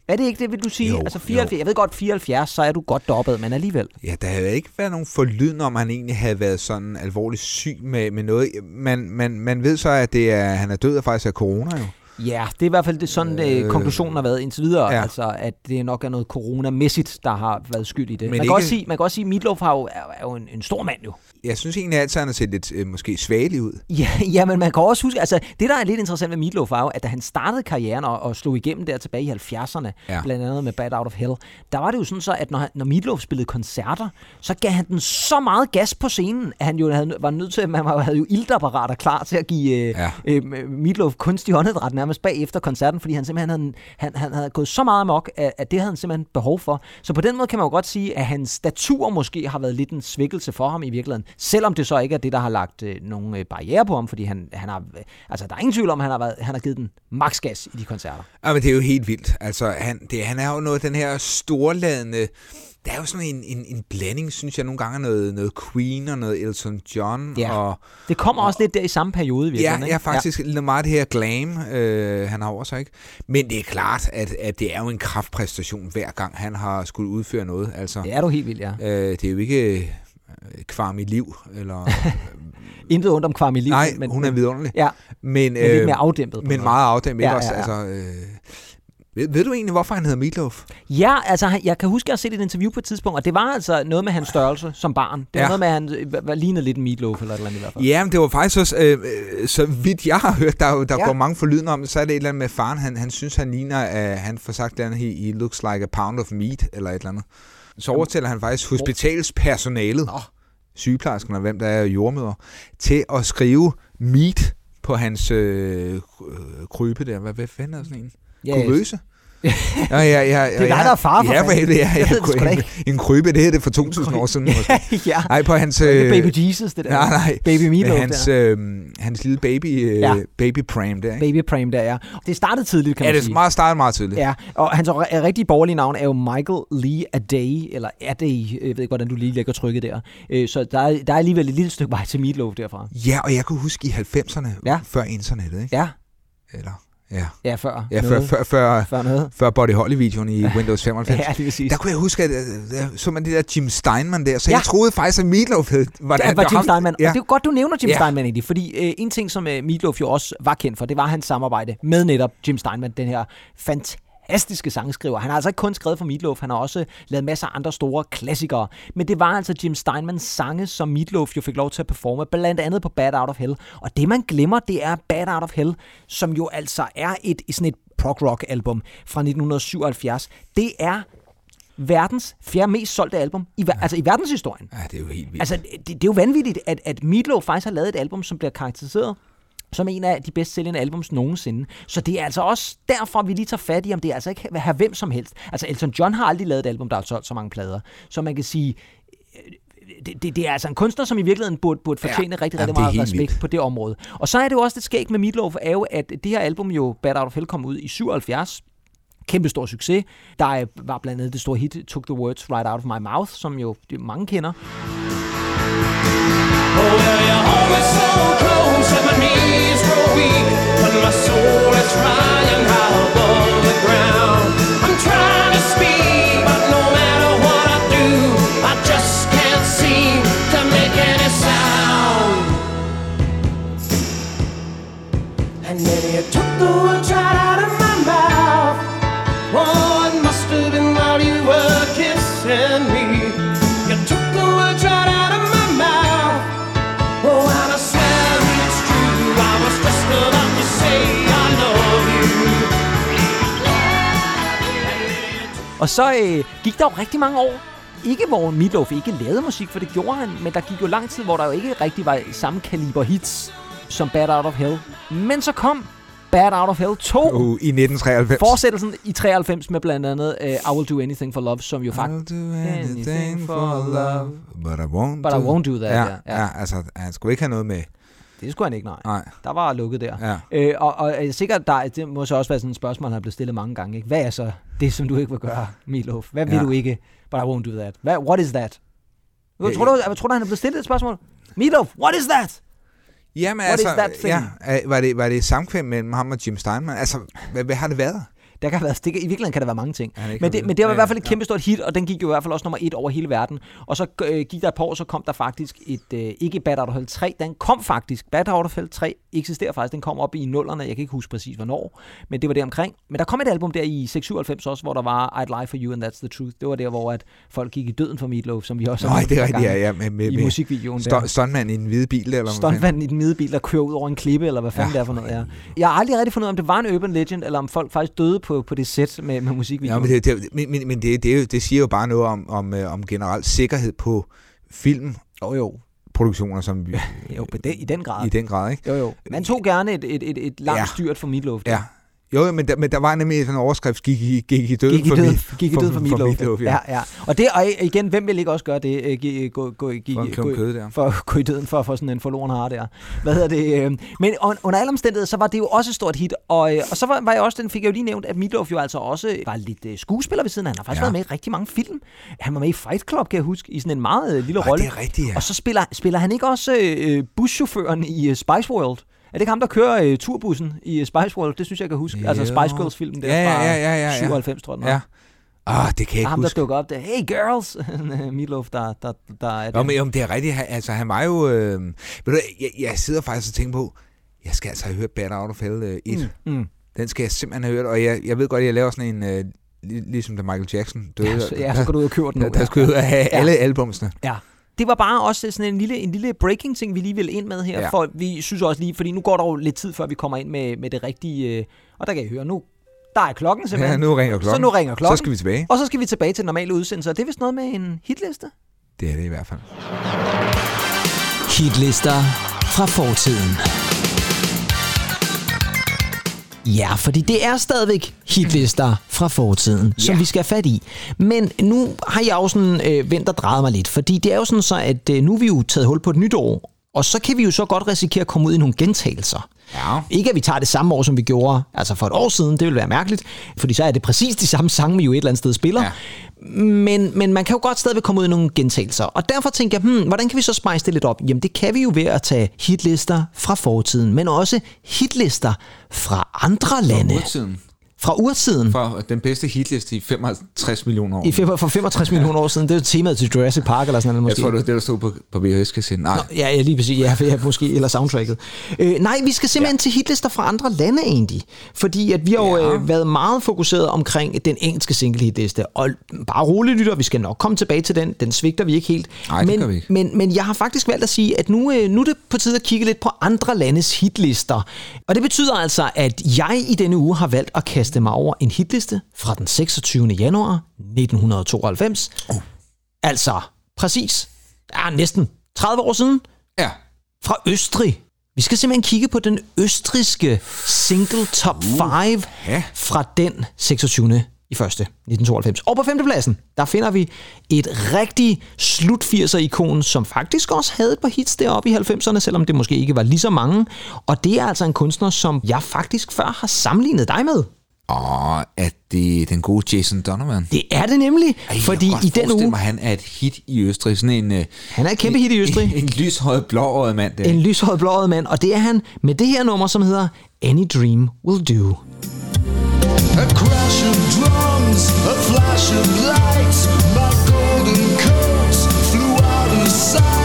Er det ikke det, vil du sige? Jo, altså 74, jo. jeg ved godt, 74, så er du godt dobbet, men alligevel. Ja, der havde ikke været nogen forlyden om, han egentlig havde været sådan alvorligt syg med, med noget. Man, man, man ved så, at det er, han er død af faktisk af corona jo. Ja, det er i hvert fald det, sådan, øh, Øh, konklusionen har været indtil videre. Ja. Altså, at det nok er noget coronamæssigt, der har været skyld i det. Men man, kan ikke- også sige, man kan også sige, at Meatloaf har jo, er, er jo en, en stor mand jo. Jeg synes egentlig altid, han har set lidt øh, måske svagelig ud. Ja, ja, men man kan også huske, altså det der er lidt interessant ved Meatloaf er jo, at da han startede karrieren og, og slog igennem der tilbage i 70'erne, ja. Blandt andet med Bad Out of Hell, der var det jo sådan så, at når, han- når Meatloaf spillede koncerter, så gav han den så meget gas på scenen, at han jo havde, var nødt til, at man havde jo iltapparater klar til at give øh. Ja. øh, Meatloaf kunstig åndedræt nærmest bagefter koncerten, fordi han simpelthen havde, han, han havde gået så meget amok, at, at det havde han simpelthen behov for. Så på den måde kan man jo godt sige, at hans statur måske har været lidt en svækkelse for ham i virkeligheden, selvom det så ikke er det, der har lagt øh, nogle øh, barriere på ham, fordi han, han har, øh, altså der er ingen tvivl om, at han har, været, han har givet den maks gas i de koncerter. Ja, men det er jo helt vildt. Altså, han, det, han er jo noget den her storladende... Der er jo sådan en, en, en blanding, synes jeg, nogle gange noget, noget Queen og noget Elton John. Ja. Og, Det kommer også lidt der i samme periode i ja, virkeligheden. ja, faktisk ja. meget det her glam, øh, han har over sig, ikke? Men det er klart, at, at det er jo en kraftpræstation, hver gang han har skulle udføre noget. Altså, Det er du helt vildt, ja. øh, det er jo ikke kvarm i liv, eller... (laughs) Intet ondt om Kvarm i liv. nej, men, hun er vidunderlig. Ja, Men, men lidt mere afdæmpet. men meget afdæmpet, Ja, også? ja, ja. Altså, øh, Ved, ved du egentlig, hvorfor han hedder Meatloaf? Ja, altså jeg kan huske, at jeg har set et interview på et tidspunkt, og det var altså noget med hans størrelse som barn. Det var Ja. noget med, at han øh, var- lignede lidt en meatloaf eller et eller andet i hvert fald. Ja, men det var faktisk også, øh, øh, så vidt jeg har hørt, der, er der Ja. går mange forlydende om det, så er det et eller andet med faren, han, han synes, han ligner, uh, han får sagt, at he, he looks like a pound of meat, eller et eller andet. Så overtæller han faktisk hospitalspersonalet, Nå. sygeplejerskerne og hvem der er jordmøder, til at skrive meat på hans øh, kry- krybe der. Hvad, hvad fanden er sådan en? Ja, Kurøse? Ja, ja, ja, ja, dig, der er far for Ja, helvede, ja, det da ja, en, en krybe, det hed det for 2000 år siden. måske. (laughs) ja. Nej, på hans... Det er øh, Baby Jesus, det der. Nej, nej. Baby Meatloaf hans, der. øh, hans lille baby, øh, Ja. ja. baby pram der, ikke? Baby Pram der, ja. Det startede tidligt, kan Ja, man det sige. er meget startet meget tidligt. Ja, og hans r- rigtige borgerlige navn er jo Michael Lee Aday, eller Aday, jeg ved ikke, hvordan du lige lægger trykket der. Øh, Så der er, der er alligevel et lille stykke vej til Meatloaf derfra. Ja, og jeg kunne huske i 90'erne, Ja. ja. før internettet, ikke? Ja, Eller, ja. ja før Ja, før, noget. før, før, Før noget. før Buddy Holly-videoen i Windows (laughs) 95. Ja, vil sige. Der kunne jeg huske, at øh, der så man det der Jim Steinman der, så Ja. jeg troede faktisk, at Meatloaf hed, var, Det var Jim ham- Steinman. Ja. Og det er godt, du nævner Jim Ja. Steinman egentlig, fordi øh, en ting, som øh, Meatloaf jo også var kendt for, det var hans samarbejde med netop Jim Steinman, den her fantastiske sangskriver. Han har altså ikke kun skrevet for Meatloaf, han har også lavet masser af andre store klassikere. Men det var altså Jim Steinmans sange, som Meatloaf jo fik lov til at performe, blandt andet på Bad Out of Hell. Og det, man glemmer, det er Bad Out of Hell, som jo altså er et sådan et prog-rock-album fra 1977. Det er verdens fjerde mest solgte album, i, ver- altså i verdenshistorien. Ja, det er jo helt vildt. Altså, det, det er jo vanvittigt, at, at Meatloaf faktisk har lavet et album, som bliver karakteriseret som en af de bedst sælgende albums nogensinde. Så det er altså også derfor, vi lige tager fat i, om det er altså ikke her hvem som helst. Altså Elton John har aldrig lavet et album, der har solgt så mange plader. Så man kan sige, øh, det, det, det er altså en kunstner, som i virkeligheden burde, burde fortjene ja, rigtig, rigtig meget respekt vildt. på det område. Og så er det jo også lidt skægt med Meatloaf, er jo, at det her album jo, Bad Out of Hell, kom ud i 77. Kæmpe stor succes. Der er- var blandt andet det store hit, Took the Words Right Out of My Mouth, som jo de- mange kender. Oh, my soul is crying out, Lord. Og så øh, gik der jo rigtig mange år, ikke hvor Meatloaf ikke lavede musik, for det gjorde han, men der gik jo lang tid, hvor der jo ikke rigtig var samme kaliber hits som Bad Out of Hell. Men så kom Bad Out of Hell 2, Uh, I 1993. fortsættelsen i 93 med blandt andet uh, I Will Do Anything for Love, som jo faktisk... I'll do anything for love, but I won't But I do... won't do that, Ja, ja, ja. ja. altså, han skulle ikke have noget med... Det skulle han ikke, nej. Nej. Der var lukket der. Ja. Øh, og, og øh, sikkert, der, det må så også være sådan et spørgsmål, han er blevet stillet mange gange. Ikke? Hvad er så det, som du ikke vil gøre, Meatloaf? Hvad vil Ja. du ikke? But I won't do that. Hvad, what is that? Jeg tror, du, jeg tror du, han er blevet stillet et spørgsmål? Meatloaf, what is that? Jamen What altså, is that thing? ja, var det, var det samkvem mellem ham og Jim Steinman? Altså, hvad, hvad har det været? Der kan have været, det, kan- I virkeligheden kan der være mange ting. Ja, det men, det, men det var i Ja, hvert fald et ja. kæmpe stort hit, og den gik jo i hvert fald også nummer et over hele verden. Og så øh, gik der et par år, så kom der faktisk et, øh, ikke Bad Out of Hell 3, den kom faktisk, Bad Out of Hell 3 eksisterer faktisk, den kom op i nullerne, jeg kan ikke huske præcis hvornår, men det var der omkring. Men der kom et album der i 96 også, hvor der var I'd Lie For You and That's The Truth. Det var der, hvor at folk gik i døden for Meatloaf, som vi også Nej, det er rigtigt, ja. ja med, med, i med musikvideoen stu- der. Stuntmand i en hvide bil, eller? Stuntmanden i den hvide bil, der kører ud over en klippe, eller hvad fanden ja. det er for noget, ja. Jeg har aldrig rigtig fundet ud af, om det var en urban legend, eller om folk faktisk døde på, på det sæt med, med Ja, musikvideoen. men det, det, men, men, det, det, det siger jo bare noget om, om, øh, om generelt sikkerhed på filmproduktioner, jo, jo. som vi, (laughs) Jo, på det, i den grad. i den grad, ikke? Jo, jo. Man tog gerne et, et, et, et langt ja. Ja. styrt for Meatloaf. Ja. Jo, men der, men der var nemlig sådan en overskrift, gik i, gik i døden Gik i for, død, Mi- gik i død for, for Meatloaf. Meatloaf, ja. ja, ja. Og det, og igen, hvem vil ikke også gøre det? Øh, gi- Gå, gå, gi- For gå, kød der. for at gå i døden for at få sådan en forloren har der. Hvad hedder det? øh, Men un- under alle omstændigheder, så var det jo også et stort hit. Og, øh, og så var, var jeg også, den fik jeg jo lige nævnt, at Meatloaf jo altså også var lidt øh, skuespiller ved siden. af. Han har faktisk ja. Været med i rigtig mange film. Han var med i Fight Club, kan jeg huske, i sådan en meget øh, lille rolle. det er rigtigt, ja. Og så spiller, spiller han ikke også øh, buschaufføren i øh, Spice World? Er det ikke ham, der kører øh, turbussen i øh, Spice World? Det synes jeg, jeg kan huske. Jo. Altså Jo. Spice Girls filmen der Ja, ja, fra ja, ja, ja, ja. 97, tror jeg. Ja. Ah, det kan jeg ikke ham, der huske. dukker op der. Hey girls! (laughs) Meatloaf, der, der, der er Jo, der. men, jo, men det er rigtigt. Altså, han var jo... Øh, ved du, jeg, jeg sidder faktisk og tænker på, jeg skal altså have hørt Bad Out of Hell øh, 1. Mm. Den skal jeg simpelthen have hørt, og jeg, jeg ved godt, at jeg laver sådan en, øh, lig- ligesom da Michael Jackson døde. Ja, så, ja, så går du ud og køber den nu. Der, der skulle ud og have alle albumsene. Ja. Det var bare også sådan en lille, en lille breaking ting, vi lige vil ind med her, Ja. ja. for vi synes også lige, fordi nu går der jo lidt tid, før vi kommer ind med, med det rigtige, øh, og der kan I høre nu, der er klokken Ja, simpelthen. nu ringer klokken. Så nu ringer klokken. Så skal vi tilbage. Og så skal vi tilbage til den normale udsendelse, og det er vist noget med en hitliste. Det er det i hvert fald. Hitlister fra fortiden. Ja, fordi det er stadigvæk hitlister fra fortiden, som Ja. vi skal have fat i. Men nu har jeg jo sådan øh, vendt og drejet mig lidt, fordi det er jo sådan så, at øh, nu er vi jo taget hul på et nyt år, og så kan vi jo så godt risikere at komme ud i nogle gentagelser. Ja. Ikke at vi tager det samme år, som vi gjorde altså for et år siden, det vil være mærkeligt, fordi så er det præcis de samme sange, vi jo et eller andet sted spiller. Ja. Men, men man kan jo godt stadigvæk komme ud i nogle gentagelser. Og derfor tænker jeg, hmm, hvordan kan vi så spice det lidt op? Jamen det kan vi jo ved at tage hitlister fra fortiden, men også hitlister fra andre lande. Urtiden. Fra urtiden. For den bedste hitliste i 55 millioner år. I fem- for 65 millioner år siden. Det er jo temaet til Jurassic Park eller sådan noget. Jeg Måske. tror, det var det, der stod på, på VHS-kassetten. Nej, Ja, ja, lige præcis. Ja, ja måske, eller soundtracket. Øh, nej, vi skal simpelthen ja. til hitlister fra andre lande egentlig. Fordi at vi har jo Ja. øh, været meget fokuseret omkring den engelske single hitliste. Og bare roligt lytter, vi skal nok komme tilbage til den. Den svigter vi ikke helt. Nej, men, vi ikke. Men, men jeg har faktisk valgt at sige, at nu, øh, nu er det på tide at kigge lidt på andre landes hitlister. Og det betyder altså, at jeg i denne uge har valgt at kaste mig over en hitliste fra den 26. januar 1992. Uh. Altså præcis, ja, næsten 30 år siden ja. fra Østrig. Vi skal simpelthen kigge på den østrigske single top 5 ja. fra den 26. i første 1992. Og på femtepladsen, der finder vi et rigtig slut 80'er ikon, som faktisk også havde et par hits deroppe i 90'erne, selvom det måske ikke var lige så mange. Og det er altså en kunstner, som jeg faktisk før har sammenlignet dig med. Og at det er den gode Jason Donovan. Det er det nemlig, Ej, fordi i den uge... mig, han er et hit i Østrig. Sådan en, øh, Han er et kæmpe hit i Østrig. En, (laughs) en lyshøjet, blåøjet mand. Der. En lyshåret blåret mand, og det er han med det her nummer, som hedder Any Dream Will Do. A crash of drums, a flash of lights. My golden coat flew out of sight.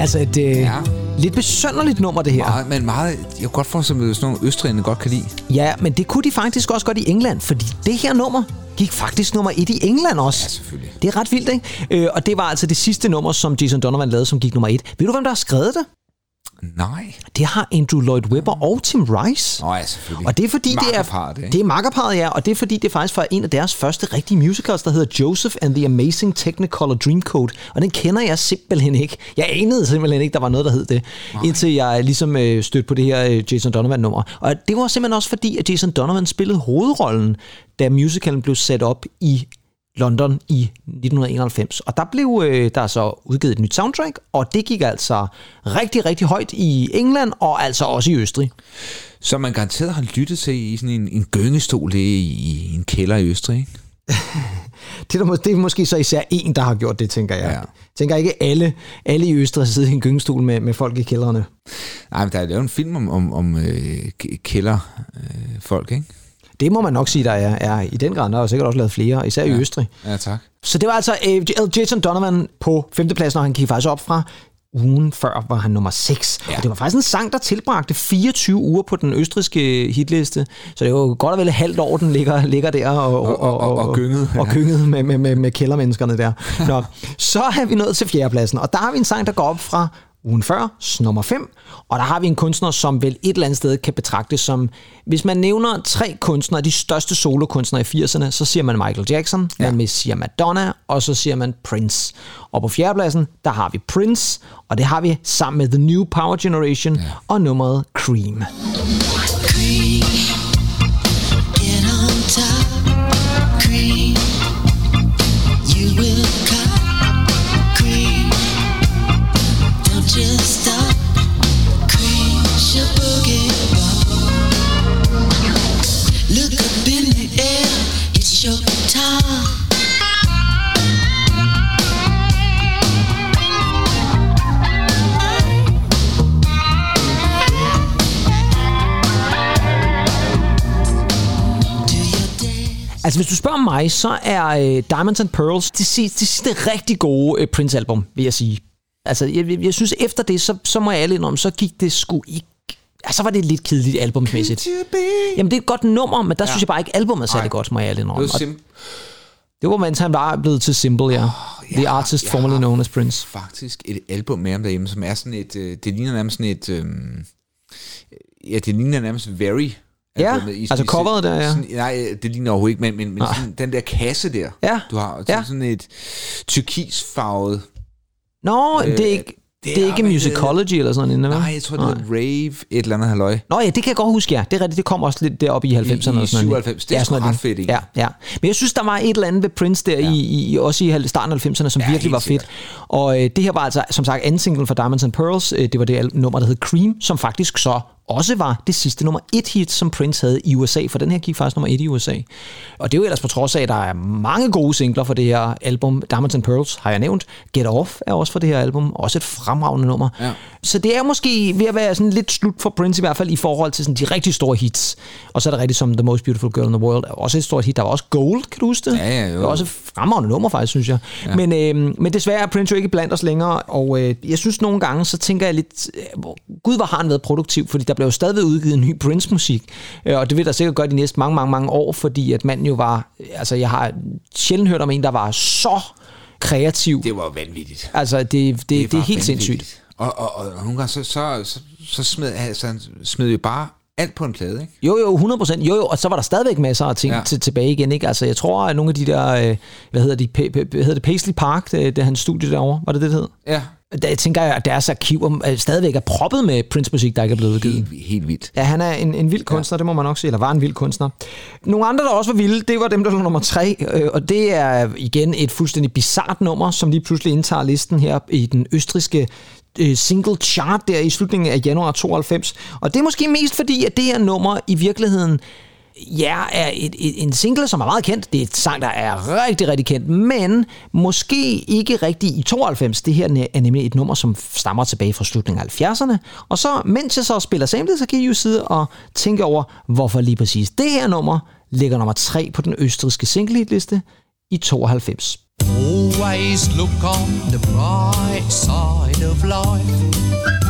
Er altså et øh, ja. lidt besønderligt nummer, det her. Meget, men meget, jeg kunne godt forestille mig, at sådan nogle østrigerne godt kan lide. Ja, men det kunne de faktisk også godt i England, fordi det her nummer gik faktisk nummer et i England også. Ja, selvfølgelig. Det er ret vildt, ikke? Øh, og det var altså det sidste nummer, som Jason Donovan lavede, som gik nummer et. Ved du, hvem der har skrevet det? Nej. Det har Andrew Lloyd Webber og Tim Rice. Nå ja, selvfølgelig. Og det er fordi, det er, ikke? det er makkerparet, ja, og det er fordi, det er faktisk fra en af deres første rigtige musicals, der hedder Joseph and the Amazing Technicolor Dreamcoat, og den kender jeg simpelthen ikke. Jeg anede simpelthen ikke, der var noget, der hed det, Nej. indtil jeg ligesom øh, stødte på det her øh, Jason Donovan-nummer. Og det var simpelthen også fordi, at Jason Donovan spillede hovedrollen, da musicalen blev sat op i London i 1991. Og der blev øh, der så udgivet et nyt soundtrack, og det gik altså rigtig, rigtig højt i England, og altså også i Østrig. Som man garanteret har lyttet til i sådan en, en gyngestol i, i en kælder i Østrig. ikke? (laughs) Det er, der, må- det er måske så især en, der har gjort det, tænker jeg. Ja. Tænker ikke alle, alle i Østrig sidder i en gyngestol med, med folk i kældrene. Nej, men der er lavet en film om, om, om øh, kælderfolk, øh, folk, ikke? Det må man nok sige, der er, er i den grad. Der er sikkert også lavet flere, især ja. i Østrig. Ja, tak. Så det var altså øh, Jason Donovan på femtepladsen, og han gik faktisk op fra ugen før var han nummer 6. Ja. Og det var faktisk en sang, der tilbragte 24 uger på den østriske hitliste. Så det var jo godt og vel et halvt år, den ligger, ligger der og, Og- og- og- og gyngede. og gyngede med, med, med, med kældermenneskerne der. (laughs) Nå, så er vi nået til fjerdepladsen, og der har vi en sang, der går op fra ugen før, nummer 5, og der har vi en kunstner, som vel et eller andet sted kan betragtes som, hvis man nævner tre kunstnere, de største solokunstnere i 80'erne, så siger man Michael Jackson, ja. man siger Madonna, og så siger man Prince. Og på fjerdepladsen, der har vi Prince, og det har vi sammen med The New Power Generation ja. og nummeret Cream. Cream, Altså, hvis du spørger mig, så er øh, Diamonds and Pearls det, det sidste rigtig gode øh, Prince-album, vil jeg sige. Altså, jeg, jeg, jeg synes, efter det, så, så må jeg ærligt om, så gik det sgu ikke... Ja, så var det et lidt kedeligt albumsmæssigt. Jamen, det er et godt nummer, men der ja. synes jeg bare ikke, albumet er særlig godt, må jeg Det om. var sim- Det var, mens han var blevet til Symbol, ja. Oh, The artist jeg formerly known as Prince. faktisk et album med ham derhjemme, som er sådan et, øh, det ligner nærmest sådan et, øh, ja, det ligner nærmest Very. Ja, albumet i- altså coveret der, ja. Sådan, nej, det ligner overhovedet ikke, men, men, men sådan, den der kasse der, Ja, du har, ja. ja. sådan et turkisfarvet, Nå, Øh, det er ikke, det er er- ikke musicology eller sådan noget. nej, jeg tror, det hedder Rave, et eller andet halløj. Nå ja, det kan jeg godt huske, ja. Det er rigtigt, det kom også lidt deroppe i 90'erne. I- i og sådan noget. 97. Det er sgu sådan ret fedt, ikke? Ja, ja. Men jeg synes, der var et eller andet ved Prince der, ja. i, i, også i starten af 90'erne, som Ja, ja, virkelig var fedt. sikkert. Og øh, det her var altså, som sagt, anden single for Diamonds and Pearls. Øh, det var det nummer, der hed Cream, som faktisk så også var det sidste nummer et hit, som Prince havde i USA, for den her gik faktisk nummer et i USA. Og det er jo ellers på trods af, at der er mange gode singler for det her album. Diamonds and Pearls har jeg nævnt. Get Off er også for det her album. Også et fremragende nummer. Ja. Så det er måske ved at være sådan lidt slut for Prince i hvert fald i forhold til sådan de rigtig store hits. Og så er det rigtigt som The Most Beautiful Girl in the World. er Også et stort hit. Der var også Gold, kan du huske det? Ja, ja, jo. Det var også et fremragende nummer faktisk, synes jeg. Ja. Men, øh, men desværre er Prince jo ikke blandt os længere. Og øh, jeg synes nogle gange, så tænker jeg lidt, øh, gud hvor har han været produktiv, fordi der blev jo stadigvæk udgivet ny Prince-musik. Øh, og det vil der sikkert gøre de næste mange, mange, mange år, fordi at manden jo var, altså jeg har sjældent hørt om en, der var så kreativ. Det var vanvittigt. Altså, det, det, det, det er helt vanvittigt. sindssygt. Og, og, og, og nogle gange, så, så, så, så smed, altså, han smed jo bare alt på en plade, ikke? Jo, jo, 100 procent. Jo, jo, og så var der stadigvæk masser af ting ja. Til, tilbage igen. Ikke? Altså, jeg tror, at nogle af de der, øh, hvad hedder de, P- P- hedder det Paisley Park, det, det hans studie derovre, var det det, det hed? Ja. Der jeg tænker jeg, at deres arkiv øh, stadigvæk er proppet med Prince-musik, der ikke er blevet udgivet. Helt, helt vildt. Ja, han er en, en vild kunstner, ja. det må man nok sige, eller var en vild kunstner. Nogle andre, der også var vilde, det var dem, der lå nummer tre, øh, og det er igen et fuldstændig bizart nummer, som lige pludselig indtager listen her i den østriske øh, single chart der i slutningen af januar 92. Og det er måske mest fordi, at det her nummer i virkeligheden ja, er et, et, en single, som er meget kendt. Det er et sang, der er rigtig, rigtig kendt, men måske ikke rigtig i 92. Det her er nemlig et nummer, som stammer tilbage fra slutningen af 70'erne. Og så, mens jeg så spiller samlet, så kan I jo sidde og tænke over, hvorfor lige præcis det her nummer ligger nummer 3 på den østrigske singlehitliste i 92. Always look on the bright side of life.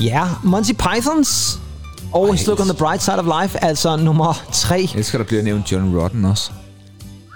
Ja, Monty Pythons Always Look on the Bright Side of Life, altså nummer 3. Jeg elsker, der bliver nævnt John Rotten også.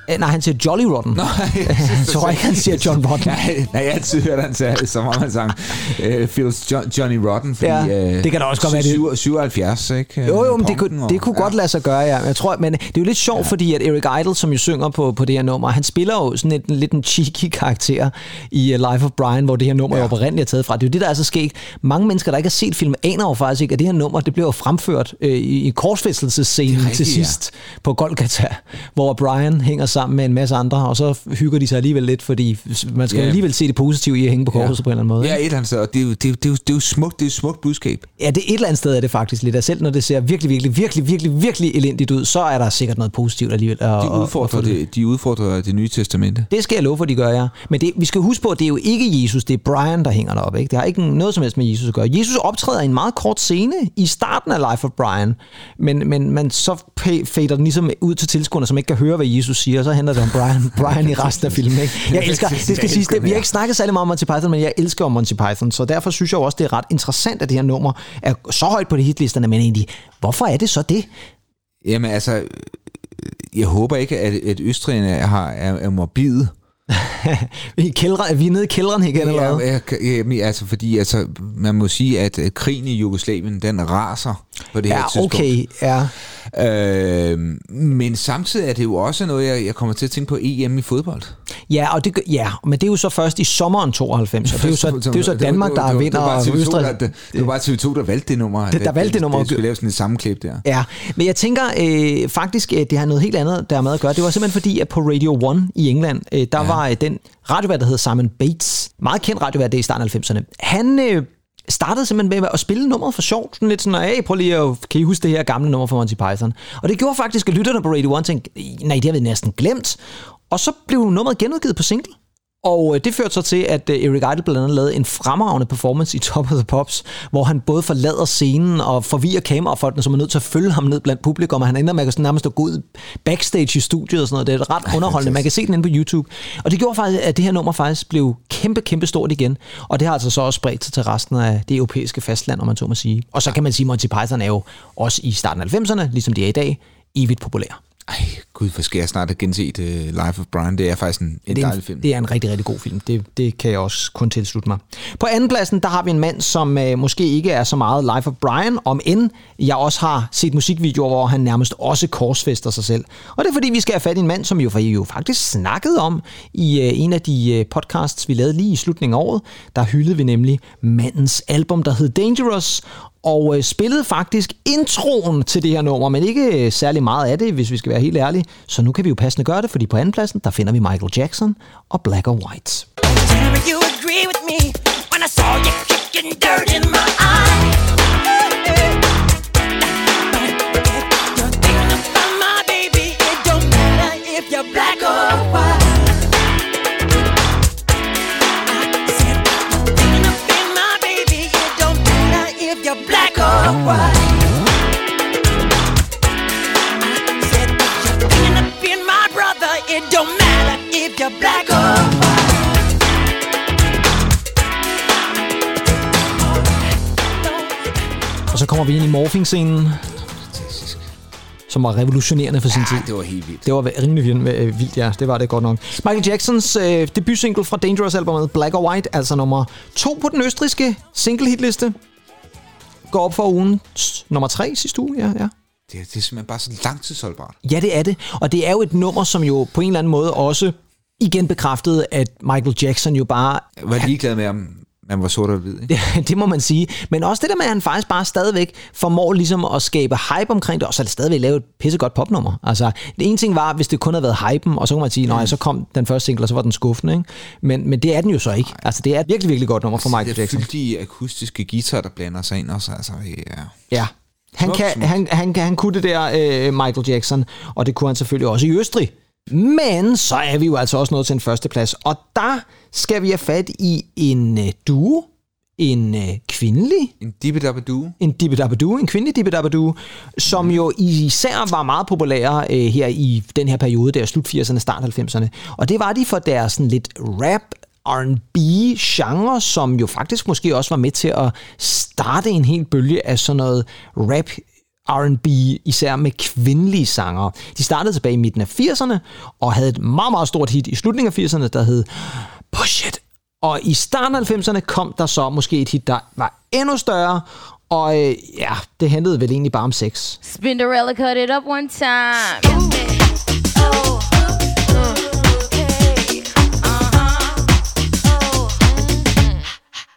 Eh, Nej, han siger Jolly Rotten. Nej, (laughs) jeg tror ikke, han siger John Rotten. (laughs) Nej, nej, jeg har altid hørt, han sagde, som om han sang uh, Feels jo- Johnny Rotten, fordi Ja, øh, det kan da også godt være, det- syv- 77, ikke? Jo, jo, men det kunne, og- det kunne ja. godt lade sig gøre, ja. Jeg tror, men det er jo lidt sjovt, ja. fordi at Eric Idle, som jo synger på, på det her nummer, han spiller jo sådan et, lidt en cheeky karakter i uh, Life of Brian, hvor det her nummer ja. Ja. oprindeligt er taget fra. Det er jo det, der er så sket. Mange mennesker, der ikke har set filmen, aner jo faktisk ikke, at det her nummer, det bliver jo fremført øh, i, i korsfæstelsesscenen Det til ja. sidst på Golgata, hvor Brian hænger sammen med en masse andre, og så hygger de sig alligevel lidt, fordi man skal Ja. alligevel se det positive i at hænge på korset Ja. på en eller anden måde. Ja, et eller andet sted, og det er jo, det er det er jo, det er jo smukt, det er et smukt budskab. Ja, det et eller andet sted er det faktisk lidt. Og selv når det ser virkelig, virkelig, virkelig, virkelig, virkelig elendigt ud, så er der sikkert noget positivt alligevel. At, De at- at udfordrer, få det, de udfordrer det nye testamente. Det skal jeg love for, de gør, ja. Men det, vi skal huske på, at det er jo ikke Jesus, det er Brian, der hænger deroppe. Ikke? Det har ikke noget som helst med Jesus at gøre. Jesus optræder i en meget kort scene i starten af Life of Brian, men, men, men så fader den ligesom ud til tilskuerne, som ikke kan høre, hvad Jesus siger, og så handler det om Brian, (laughs) Brian i resten af filmen. Ikke? Jeg elsker, det skal siges, det, vi har ikke snakket særlig meget om Monty Python, men jeg elsker Monty Python, så derfor synes jeg også, det er ret interessant, at det her nummer er så højt på de hitlisterne, men egentlig, hvorfor er det så det? Jamen altså, jeg håber ikke, at, at østrigerne er, har- er, er morbide. Vi, er i kældre, vi er nede i kældrene igen, eller hvad? Ja, jeg, jeg, jeg, altså, fordi altså, man må sige, at øh, krigen i Jugoslavien, den raser på det her Ja, tidspunkt. okay, ja. Øh, men samtidig er det jo også noget, jeg, jeg kommer til at tænke på EM i fodbold. Ja, og det, ja, men det er jo så først i sommeren 92, og det er jo så, det er jo så Det Danmark, det der det var- vinder, det var og bare TV2, Østrig. det, det var bare TV2, der valgte det nummer. Det- der valgte det nummer. Det skulle lave sådan et sammenklip der. Ja, men jeg tænker øh, faktisk, øh, det har noget helt andet der med at gøre. Det var simpelthen fordi, at på Radio 1 i England, øh, der ja. var øh, den radiovært, der hed Simon Bates, meget kendt radiovært, det er i starten af 90'erne. Han øh, startede simpelthen med at spille nummeret for sjov. Sådan lidt sådan, hey, prøv lige at, kan I huske det her gamle nummer fra Monty Python? Og det gjorde faktisk, at lytterne på Radio 1 tænkte, nej, det har vi næsten glemt. Og så blev nummeret genudgivet på single. Og øh, det førte så til, at øh, Eric Idle blandt andet lavede en fremragende performance i Top of the Pops, hvor han både forlader scenen og forvirrer kamerafolkene, som er nødt til at følge ham ned blandt publikum, og han ender med at sådan nærmest at gå ud backstage i studiet og sådan noget. Det er ret underholdende. Man kan se den inde på YouTube. Og det gjorde faktisk, at det her nummer faktisk blev kæmpe, kæmpe stort igen. Og det har altså så også spredt sig til resten af det europæiske fastland, om man så må sige. Og så kan man sige, at Monty Python er jo også i starten af 90'erne, ligesom de er i dag, evigt populær. Ej, gud, hvor skal jeg snart have genset uh, Life of Brian. Det er faktisk en, en det, er dejlig en, film. det er en rigtig, rigtig god film. Det, det kan jeg også kun tilslutte mig. På anden pladsen, der har vi en mand, som øh, måske ikke er så meget Life of Brian, om end jeg også har set musikvideoer, hvor han nærmest også korsfester sig selv. Og det er fordi, vi skal have fat i en mand, som jo, for jo faktisk snakkede om i øh, en af de øh, podcasts, vi lavede lige i slutningen af året. Der hyldede vi nemlig mandens album, der hed Dangerous, og øh, spillede faktisk introen til det her nummer, men ikke øh, særlig meget af det, hvis vi skal være helt ærlige. Så nu kan vi jo passende gøre det, fordi på andenpladsen, der finder vi Michael Jackson og Black or White. Tell me you agree with me when I saw you kicking dirt in my eye. Og så kommer vi ind i morphing-scenen, som var revolutionerende for sin Ja, tid. det var helt vildt. Det var rimelig vildt, øh, vildt, ja. Det var det godt nok. Michael Jacksons øh, debutsingle fra Dangerous-albumet Black or White, altså nummer to på den østriske single-hitliste. Går op for ugen nummer tre sidste uge, ja, ja. Det, er- det er simpelthen bare så langtidsholdbart. Ja, det er det. Og det er jo et nummer, som jo på en eller anden måde også igen bekræftede, at Michael Jackson jo bare Jeg var ligeglad med, om man var sort og hvid. Ikke? det, (laughs) det må man sige. Men også det der med, at han faktisk bare stadigvæk formår ligesom at skabe hype omkring det, og så er det stadigvæk lavet et pissegodt popnummer. Altså, det ene ting var, hvis det kun havde været hypen, og så kunne man sige, nej, så kom den første single, og så var den skuffende. Ikke? Men, men det er den jo så ikke. Altså, det er et virkelig, virkelig godt nummer for Michael Det er Jackson. akustiske guitar, der blander sig ind også. Altså, ja. Ja. Han, kan, han, han, han kunne det der, øh, Michael Jackson, og det kunne han selvfølgelig også i Østrig. Men så er vi jo altså også nået til en førsteplads, og der skal vi have fat i en øh, duo, en øh, kvindelig En dibbidabadoo. en dibidabadoo, en kvindelig dibidabadoo, som jo især var meget populære øh, her i den her periode, der slut 80'erne, start 90'erne. Og det var de for deres sådan lidt rap, R&B-genre, som jo faktisk måske også var med til at starte en hel bølge af sådan noget rap R&B, især med kvindelige sanger. De startede tilbage i midten af 80'erne, og havde et meget, meget stort hit i slutningen af 80'erne, der hed Push It. Og i starten af 90'erne kom der så måske et hit, der var endnu større, og øh, ja, det handlede vel egentlig bare om sex. Spinderella cut it up one time.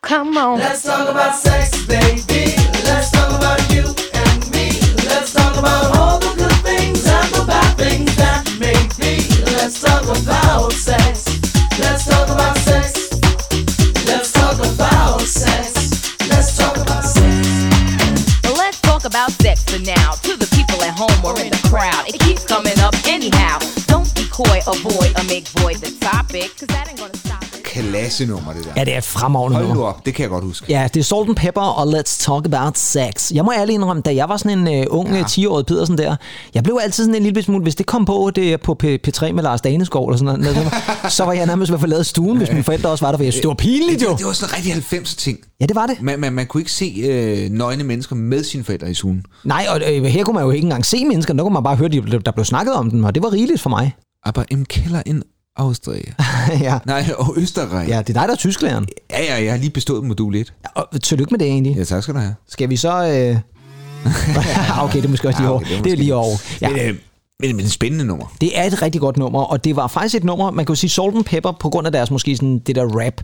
Come on. Let's talk about sex, baby. Let's talk about you avoid, or in the crowd. It keeps coming up anyhow. Don't be coy or or make void the topic, cause that ain't gonna stop it. Klasse nummer, det der. Ja, det er et fremragende Hold nu nummer. op, det kan jeg godt huske. Ja, det er Salt and Pepper og Let's Talk About Sex. Jeg må ærligt indrømme, da jeg var sådan en uh, ung ja. 10-årig Pedersen der, jeg blev altid sådan en lille smule, hvis det kom på det er på P- P3 med Lars Daneskov eller sådan noget, (laughs) så var jeg nærmest ved at forlade stuen, hvis mine forældre også var der, for jeg synes, det var pinligt jo. Det, det var sådan en rigtig 90'er ting. Ja, det var det. Man, man, man kunne ikke se øh, nøgne mennesker med sine forældre i sugen. Nej, og øh, her kunne man jo ikke engang se mennesker, der kunne man bare høre, de- der blev snakket om dem, og det var rigeligt for mig. Aber im Keller in Austria. (laughs) ja. Nej, og Østerrig. ja, det er dig, der er tysklæreren. ja, ja, jeg har lige bestået modul 1. Og tillykke med det egentlig. Ja, tak skal du have. Skal vi så... Øh... (laughs) (laughs) okay, det er måske også lige Ja, over. okay, det er det er lige over. Ja. Men, øh, men, men et spændende nummer. Det er et rigtig godt nummer, og det var faktisk et nummer, man kan jo sige Salt and Pepper, på grund af deres måske sådan det der rap,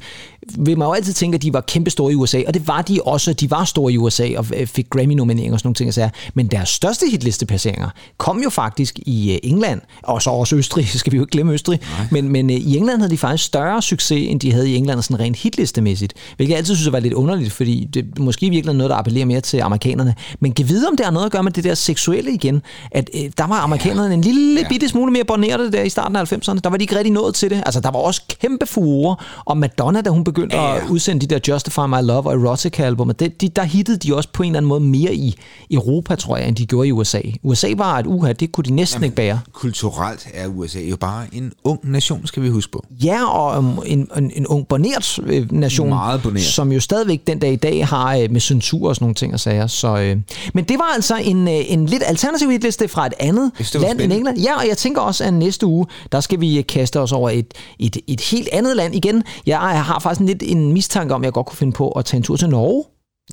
vil man jo altid tænke, at de var kæmpe store i USA, og det var de også, de var store i USA og øh, fik Grammy-nomineringer og sådan nogle ting. sige. Men deres største hitlisteplaceringer kom jo faktisk i øh, England, og så også Østrig, (laughs) skal vi jo ikke glemme Østrig, men, men øh, i England havde de faktisk større succes, end de havde i England sådan rent hitlistemæssigt, hvilket jeg altid synes var lidt underligt, fordi det måske virkelig noget, der appellerer mere til amerikanerne. Men kan vide, om det har noget at gøre med det der seksuelle igen, at øh, der var amerikanerne en lille ja. bitte smule mere borneret der i starten af 90'erne. Der var de ikke rigtig nået til det. Altså, der var også kæmpe furore om Madonna, da hun begyndte ja, at udsende de der Justify My Love og Erotica-albumer. Det, de, der hittede de også på en eller anden måde mere i Europa, tror jeg, end de gjorde i USA. USA var et uha, det kunne de næsten Jamen. ikke bære. Kulturelt er USA jo bare en ung nation, skal vi huske på. Ja, og um, en, en, en ung boneret øh, nation, Meget boneret. som jo stadigvæk den dag i dag har øh, med censur og sådan nogle ting at sige. Så, øh. Men det var altså en, øh, en lidt alternativ hitliste fra et andet synes, var land end. England. Ja, og jeg tænker også, at næste uge, der skal vi øh, kaste os over et, et, et helt andet land igen. Jeg har faktisk lidt en mistanke om, at jeg godt kunne finde på at tage en tur til Norge.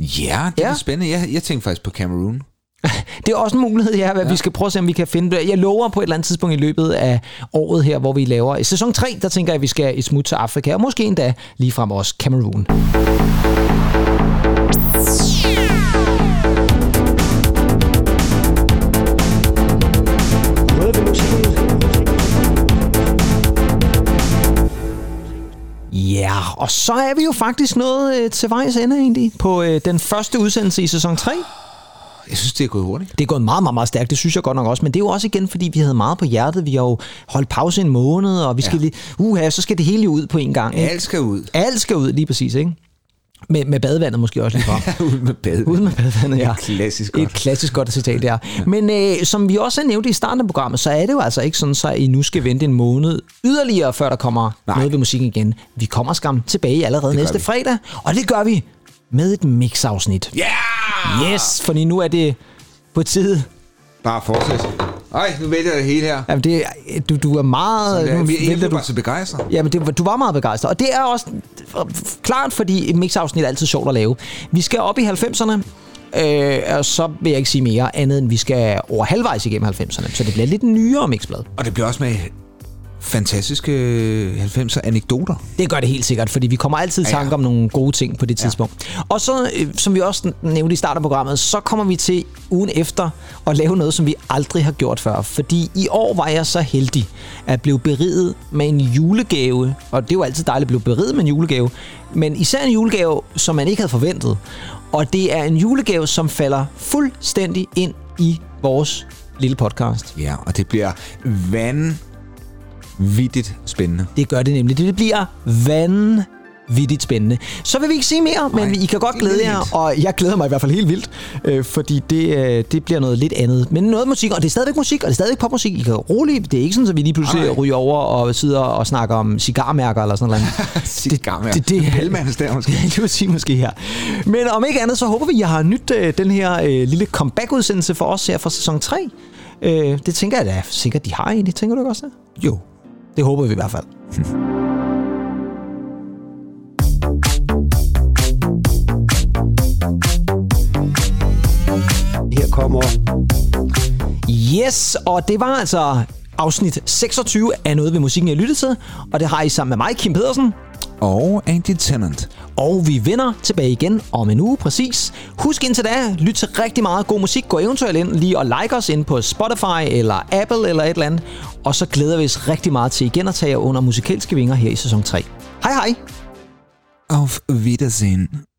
Ja, det Ja. ja. er spændende. Jeg, jeg tænkte faktisk på Cameroon. (laughs) Det er også en mulighed, ja, hvad ja. vi skal prøve at se, om vi kan finde det. Jeg lover på et eller andet tidspunkt i løbet af året her, hvor vi laver i sæson 3, der tænker jeg, at vi skal et smut til Afrika, og måske endda lige frem også Cameroon. Ja, og så er vi jo faktisk nået øh, til vejs ende egentlig på øh, den første udsendelse i sæson 3. Jeg synes, det er gået hurtigt. Det er gået meget, meget, meget stærkt, det synes jeg godt nok også. Men det er jo også igen, fordi vi havde meget på hjertet. Vi har jo holdt pause en måned, og vi skal Ja. lige... Uha, så skal det hele ud på en gang. Ikke? Alt skal ud. Alt skal ud, lige præcis, ikke? Med, med badevandet måske også lige fra. ud med bad. Ud med badevandet, ja. Klassisk Et godt. klassisk godt citat, der. Men øh, som vi også nævnte i starten af programmet, så er det jo altså ikke sådan, så I nu skal vente en måned yderligere, før der kommer Nej. Noget ved musikken igen. Vi kommer skam tilbage allerede næste vi. fredag, og det gør vi med et mix-afsnit. Ja! Yeah! Yes, fordi nu er det på tide. Bare fortsæt. Ej, nu vælger jeg det hele her. Jamen, det, du, du er meget... Det er, nu vælter du, så begejstret. Jamen, det, du var meget begejstret. Og det er også klart, fordi et mixafsnit er altid sjovt at lave. Vi skal op i 90'erne, øh, og så vil jeg ikke sige mere andet, end vi skal over halvvejs igennem 90'erne. Så det bliver lidt nyere mixblad. Og det bliver også med fantastiske 90'er anekdoter. Det gør det helt sikkert, fordi vi kommer altid i Ja, ja. tanke om nogle gode ting på det tidspunkt. Ja. Og så, øh, som vi også nævnte i starten af programmet, så kommer vi til ugen efter at lave noget, som vi aldrig har gjort før. Fordi i år var jeg så heldig at blive beriget med en julegave. Og det er jo altid dejligt at blive beriget med en julegave. Men især en julegave, som man ikke havde forventet. Og det er en julegave, som falder fuldstændig ind i vores lille podcast. Ja, og det bliver vanvittigt spændende. Det gør det nemlig. Det bliver vanvittigt spændende. Så vil vi ikke sige mere, men Nej, I kan godt det glæde jer, og jeg glæder mig i hvert fald helt vildt, øh, fordi det, øh, det bliver noget lidt andet. Men noget musik, og det er stadigvæk musik, og det er stadigvæk popmusik. I kan roligt. Det er ikke sådan, at vi lige pludselig Nej. ryger over og sidder og snakker om cigarmærker eller sådan noget. (laughs) Cigarmærker. det- det- Hellmandens der måske. Det vil sige måske her. Men om ikke andet, så håber vi, at jeg har nyt øh, den her øh, lille comeback-udsendelse for os her fra sæson 3. Øh, det tænker jeg da sikkert, de har egentlig. Tænker du ikke også det? Jo. Det håber vi i hvert fald. (laughs) Her kommer Yes, og det var altså afsnit 26 af Noget ved musikken, jeg lyttede til. Og det har I sammen med mig, Kim Pedersen. Og Andy Tennant. Og vi vender tilbage igen om en uge præcis. Husk indtil da, lyt til rigtig meget god musik. Gå eventuelt ind lige og like os ind på Spotify eller Apple eller et eller andet. Og så glæder vi os rigtig meget til igen at tage jer under musikalske vinger her i sæson 3. Hej hej! Auf Wiedersehen.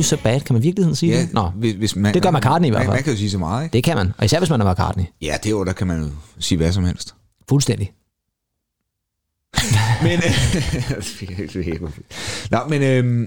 You so bad. Kan man i virkeligheden sige Ja, det? Nå, hvis, hvis man, det gør McCartney i hvert man, fald. man kan jo sige så meget, ikke? Det kan man, og især hvis man er McCartney. Ja, det der kan man jo sige hvad som helst. Fuldstændig. (laughs) Men, øh, (laughs) Nå, men øhm,